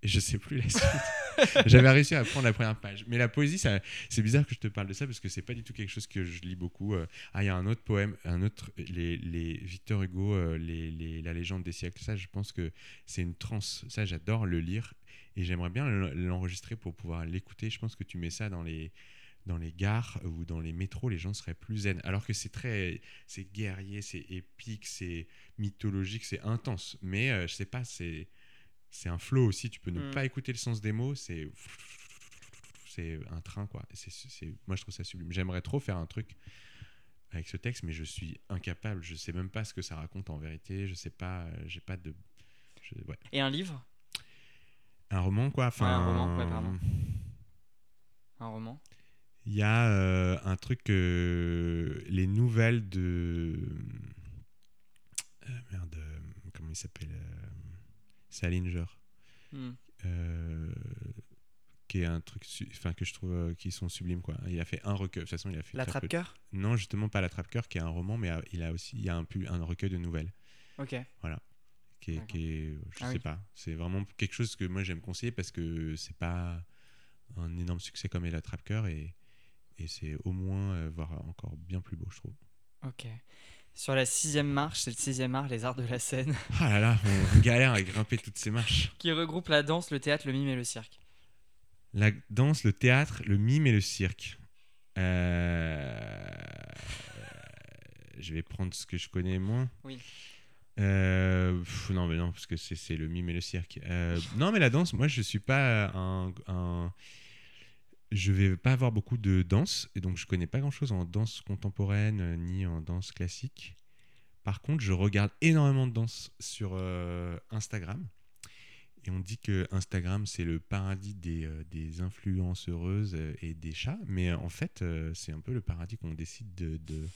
Et je sais plus la suite. J'avais réussi à prendre la première page. Mais la poésie, c'est bizarre que je te parle de ça parce que c'est pas du tout quelque chose que je lis beaucoup. Euh, Ah, il y a un autre poème, un autre, les, les Victor Hugo, euh, les, les- la légende des siècles. Ça, je pense que c'est une transe. Ça, j'adore le lire et j'aimerais bien l'enregistrer pour pouvoir l'écouter. Je pense que tu mets ça dans les dans les gares ou dans les métros, les gens seraient plus zen. Alors que c'est très, c'est guerrier, c'est épique, c'est mythologique, c'est intense. Mais euh, je sais pas, c'est c'est un flow aussi. Tu peux ne Mm. pas écouter le sens des mots. C'est c'est un train quoi. C'est c'est- moi je trouve ça sublime. J'aimerais trop faire un truc avec ce texte, mais je suis incapable. Je sais même pas ce que ça raconte en vérité. Je sais pas. euh, J'ai pas de. je- ouais. Et un livre? Un roman quoi. Enfin. un roman, ouais, pardon. Un roman? Il y a euh, un truc, euh, les nouvelles de. euh, merde, euh, comment il s'appelle Salinger. Hmm. qui est un truc enfin que je trouve qui sont sublimes quoi il a fait un recueil de toute façon il a fait La peu de- trappe-cœur non justement pas la trappe cœur qui est un roman mais il a aussi il y a un, un recueil de nouvelles Ok. qui est, D'accord. qui est- je Ah sais oui. pas c'est vraiment quelque chose que moi j'aime conseiller parce que c'est pas un énorme succès comme est la trappe cœur et, et c'est au moins euh, voire encore bien plus beau je trouve Ok. Sur la sixième marche, c'est le sixième art, les arts de la scène, ah là là on galère à grimper toutes ces marches qui regroupe la danse, le théâtre, le mime et le cirque. La danse, le théâtre, le mime et le cirque. Euh, Je vais prendre ce que je connais moins. Oui. Euh, pff, non, mais non, parce que c'est c'est le mime et le cirque. Euh, non, mais la danse, moi, je suis pas un, un- Je vais pas avoir beaucoup de danse, et donc je connais pas grand-chose en danse contemporaine euh, ni en danse classique. Par contre, je regarde énormément de danse sur euh, Instagram. Et on dit que Instagram, c'est le paradis des, euh, des influenceuses euh, et des chats. Mais en fait, c'est un peu le paradis qu'on décide de, de,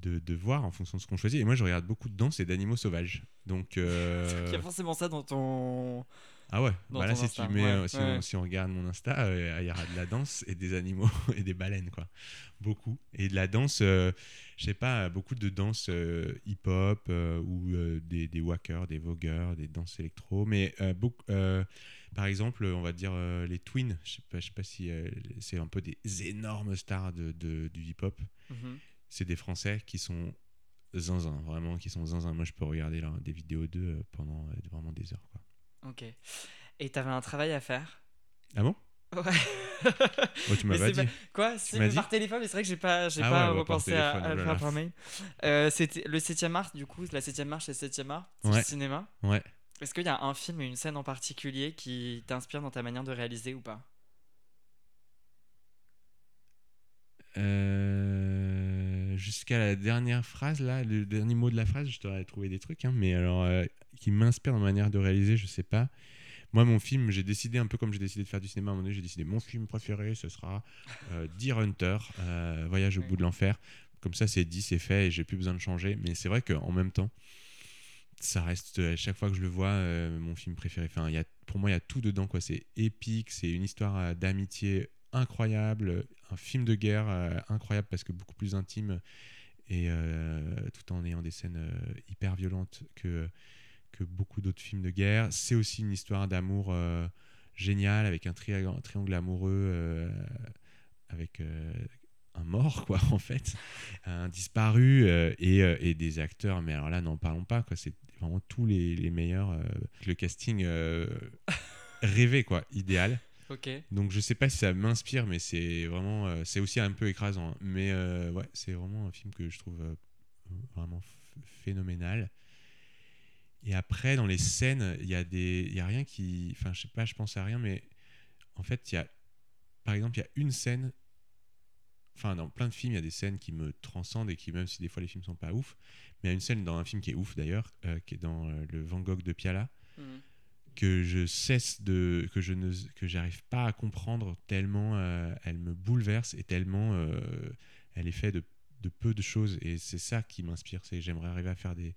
de, de voir en fonction de ce qu'on choisit. Et moi, je regarde beaucoup de danse et d'animaux sauvages. Donc, euh, Il y a forcément ça dans ton. ah ouais, dans bah là, ton si, Insta, tu mets, ouais, euh, si, ouais. On, si on regarde mon Insta, euh, il y aura de la danse et des animaux et des baleines, quoi. Beaucoup. Et de la danse, euh, je sais pas, beaucoup de danse hip-hop ou des, des wackers, des vogueurs, des danses électro. Mais beaucoup, par exemple, on va dire euh, les Twins, je sais pas, je sais pas si euh, c'est un peu des énormes stars de, de- du hip-hop. Mhm. C'est des Français qui sont zinzin, vraiment, qui sont zinzin. Moi, je peux regarder là, des vidéos d'eux euh, pendant euh, vraiment des heures, quoi. Ok. Et t'avais un travail à faire? Ah bon? Ouais. Oh, tu m'avais c'est dit. pas- Quoi Si, m'as mais dit? par téléphone, mais c'est vrai que j'ai pas, j'ai Ah pas ouais, repensé à, le oh faire par mail. Euh, c'était le 7 art, du coup, la 7 marche, c'est le 7 art, c'est Ouais. le cinéma. Ouais. Est-ce qu'il y a un film et une scène en particulier qui t'inspire dans ta manière de réaliser ou pas? Euh, Jusqu'à la dernière phrase, là, le dernier mot de la phrase, je t'aurais trouvé des trucs, hein, mais alors, euh, qui m'inspire dans ma manière de réaliser, je sais pas. Moi, mon film, j'ai décidé, un peu comme j'ai décidé de faire du cinéma à un moment donné, j'ai décidé mon film préféré, ce sera euh, Deer Hunter, euh, Voyage au bout de l'enfer. Comme ça, c'est dit, c'est fait, et j'ai plus besoin de changer. Mais c'est vrai qu'en même temps, ça reste, à chaque fois que je le vois, euh, mon film préféré. Enfin, pour moi, il y a tout dedans. C'est épique, c'est une histoire d'amitié incroyable, un film de guerre euh, incroyable parce que beaucoup plus intime et euh, tout en ayant des scènes euh, hyper violentes que, que beaucoup d'autres films de guerre. C'est aussi une histoire d'amour géniale avec un, triangle- amoureux avec un mort, quoi, en fait, un disparu et, et des acteurs. Mais alors là, n'en parlons pas, quoi. C'est vraiment tous les, les meilleurs. le casting rêvé, quoi, idéal. Donc je sais pas si ça m'inspire, mais c'est vraiment, euh, c'est aussi un peu écrasant. hein. Mais euh, ouais, c'est vraiment un film que je trouve euh, vraiment ph- phénoménal. Et après, dans les scènes, il y a des, il y a rien qui, enfin, je sais pas, je pense à rien, mais en fait, il y a, par exemple, il y a une scène. Enfin, dans plein de films, il y a des scènes qui me transcendent et qui, même si des fois les films sont pas ouf, mais il y a une scène dans un film qui est ouf d'ailleurs, qui est dans le Van Gogh de Piala Mhm. Que je cesse de que je ne que j'arrive pas à comprendre tellement euh, elle me bouleverse et tellement euh, elle est faite de, de peu de choses. Et c'est ça qui m'inspire. C'est j'aimerais arriver à faire des,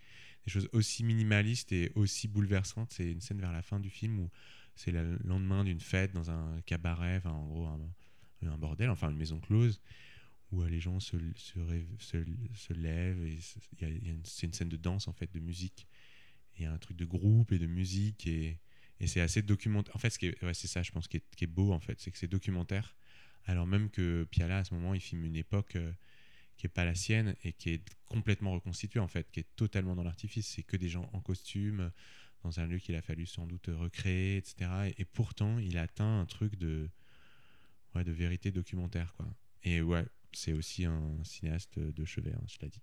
choses aussi minimalistes et aussi bouleversantes. C'est une scène vers la fin du film où c'est le lendemain d'une fête dans un cabaret enfin, en gros un, bordel enfin une maison close où euh, les gens se, se, se, se lèvent et c'est une scène de danse en fait de musique. Il y a un truc de groupe et de musique et, et c'est assez documentaire. En fait, ce qui est- ouais, c'est ça, je pense, qui est, qui est beau, en fait, c'est que c'est documentaire. Alors même que Piala, à ce moment, il filme une époque euh, qui est pas la sienne et qui est complètement reconstituée, en fait, qui est totalement dans l'artifice. C'est que des gens en costume, dans un lieu qu'il a fallu sans doute recréer, etc. Et, et pourtant, il atteint un truc de, ouais, de vérité documentaire, quoi. Et ouais, c'est aussi un cinéaste de chevet, hein, je l'ai dit.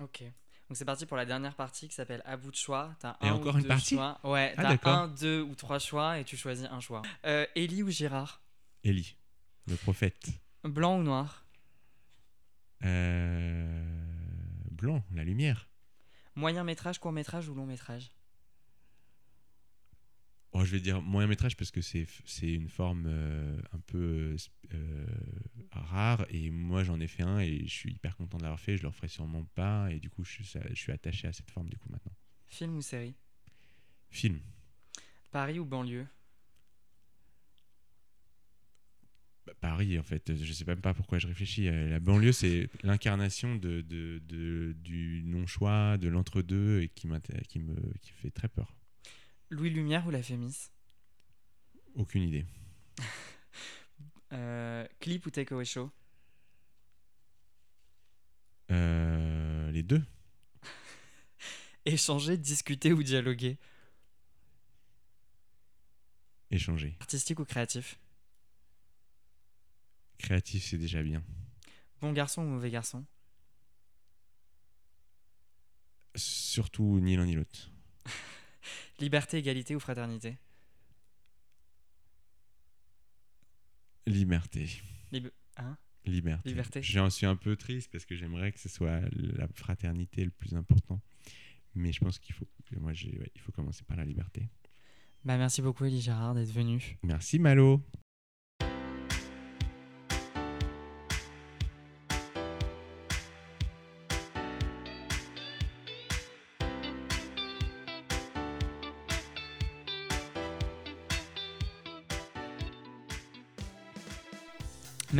Ok. Donc c'est parti pour la dernière partie qui s'appelle À bout de choix. T'as Et un encore ou une deux partie choix. Ouais, Ah, t'as un, deux ou trois choix et tu choisis un choix. Euh, Élie ou Gérard? Élie, le prophète. Blanc ou noir? Euh, Blanc, la lumière. Moyen métrage, court métrage ou long métrage? Oh, je vais dire moyen métrage parce que c'est c'est une forme euh, un peu euh, rare et moi j'en ai fait un et je suis hyper content de l'avoir fait. Je le referai sûrement pas et du coup je suis, ça- je suis attaché à cette forme du coup maintenant. Film ou série? Film. Paris ou banlieue? Bah, Paris en fait, je sais même pas pourquoi je réfléchis. Euh, La banlieue c'est l'incarnation de, de- de- du non-choix, de l'entre-deux et qui, qui, me, qui fait très peur. Louis Lumière ou La Fémis? Aucune idée. Euh, Clip ou Takeaway Show? Euh, les deux. Échanger, discuter ou dialoguer? Échanger. Artistique ou créatif? Créatif c'est déjà bien. Bon garçon ou mauvais garçon? Surtout ni l'un ni l'autre. Liberté, égalité ou fraternité Liberté. Lib- hein? Liberté. Liberté. J'en suis un peu triste parce que j'aimerais que ce soit la fraternité le plus important. Mais je pense qu'il faut, moi, j'ai- ouais, il faut commencer par la liberté. Bah merci beaucoup Élie Gérard d'être venu. Merci Malo.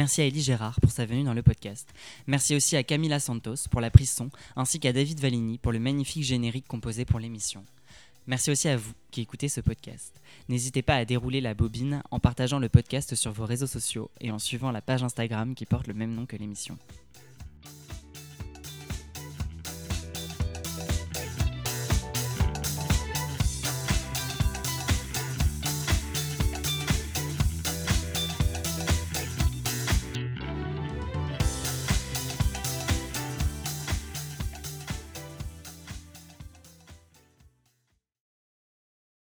Merci à Elie Gérard pour sa venue dans le podcast. Merci aussi à Camila Santos pour la prise son, ainsi qu'à David Valigny pour le magnifique générique composé pour l'émission. Merci aussi à vous qui écoutez ce podcast. N'hésitez pas à dérouler la bobine en partageant le podcast sur vos réseaux sociaux et en suivant la page Instagram qui porte le même nom que l'émission.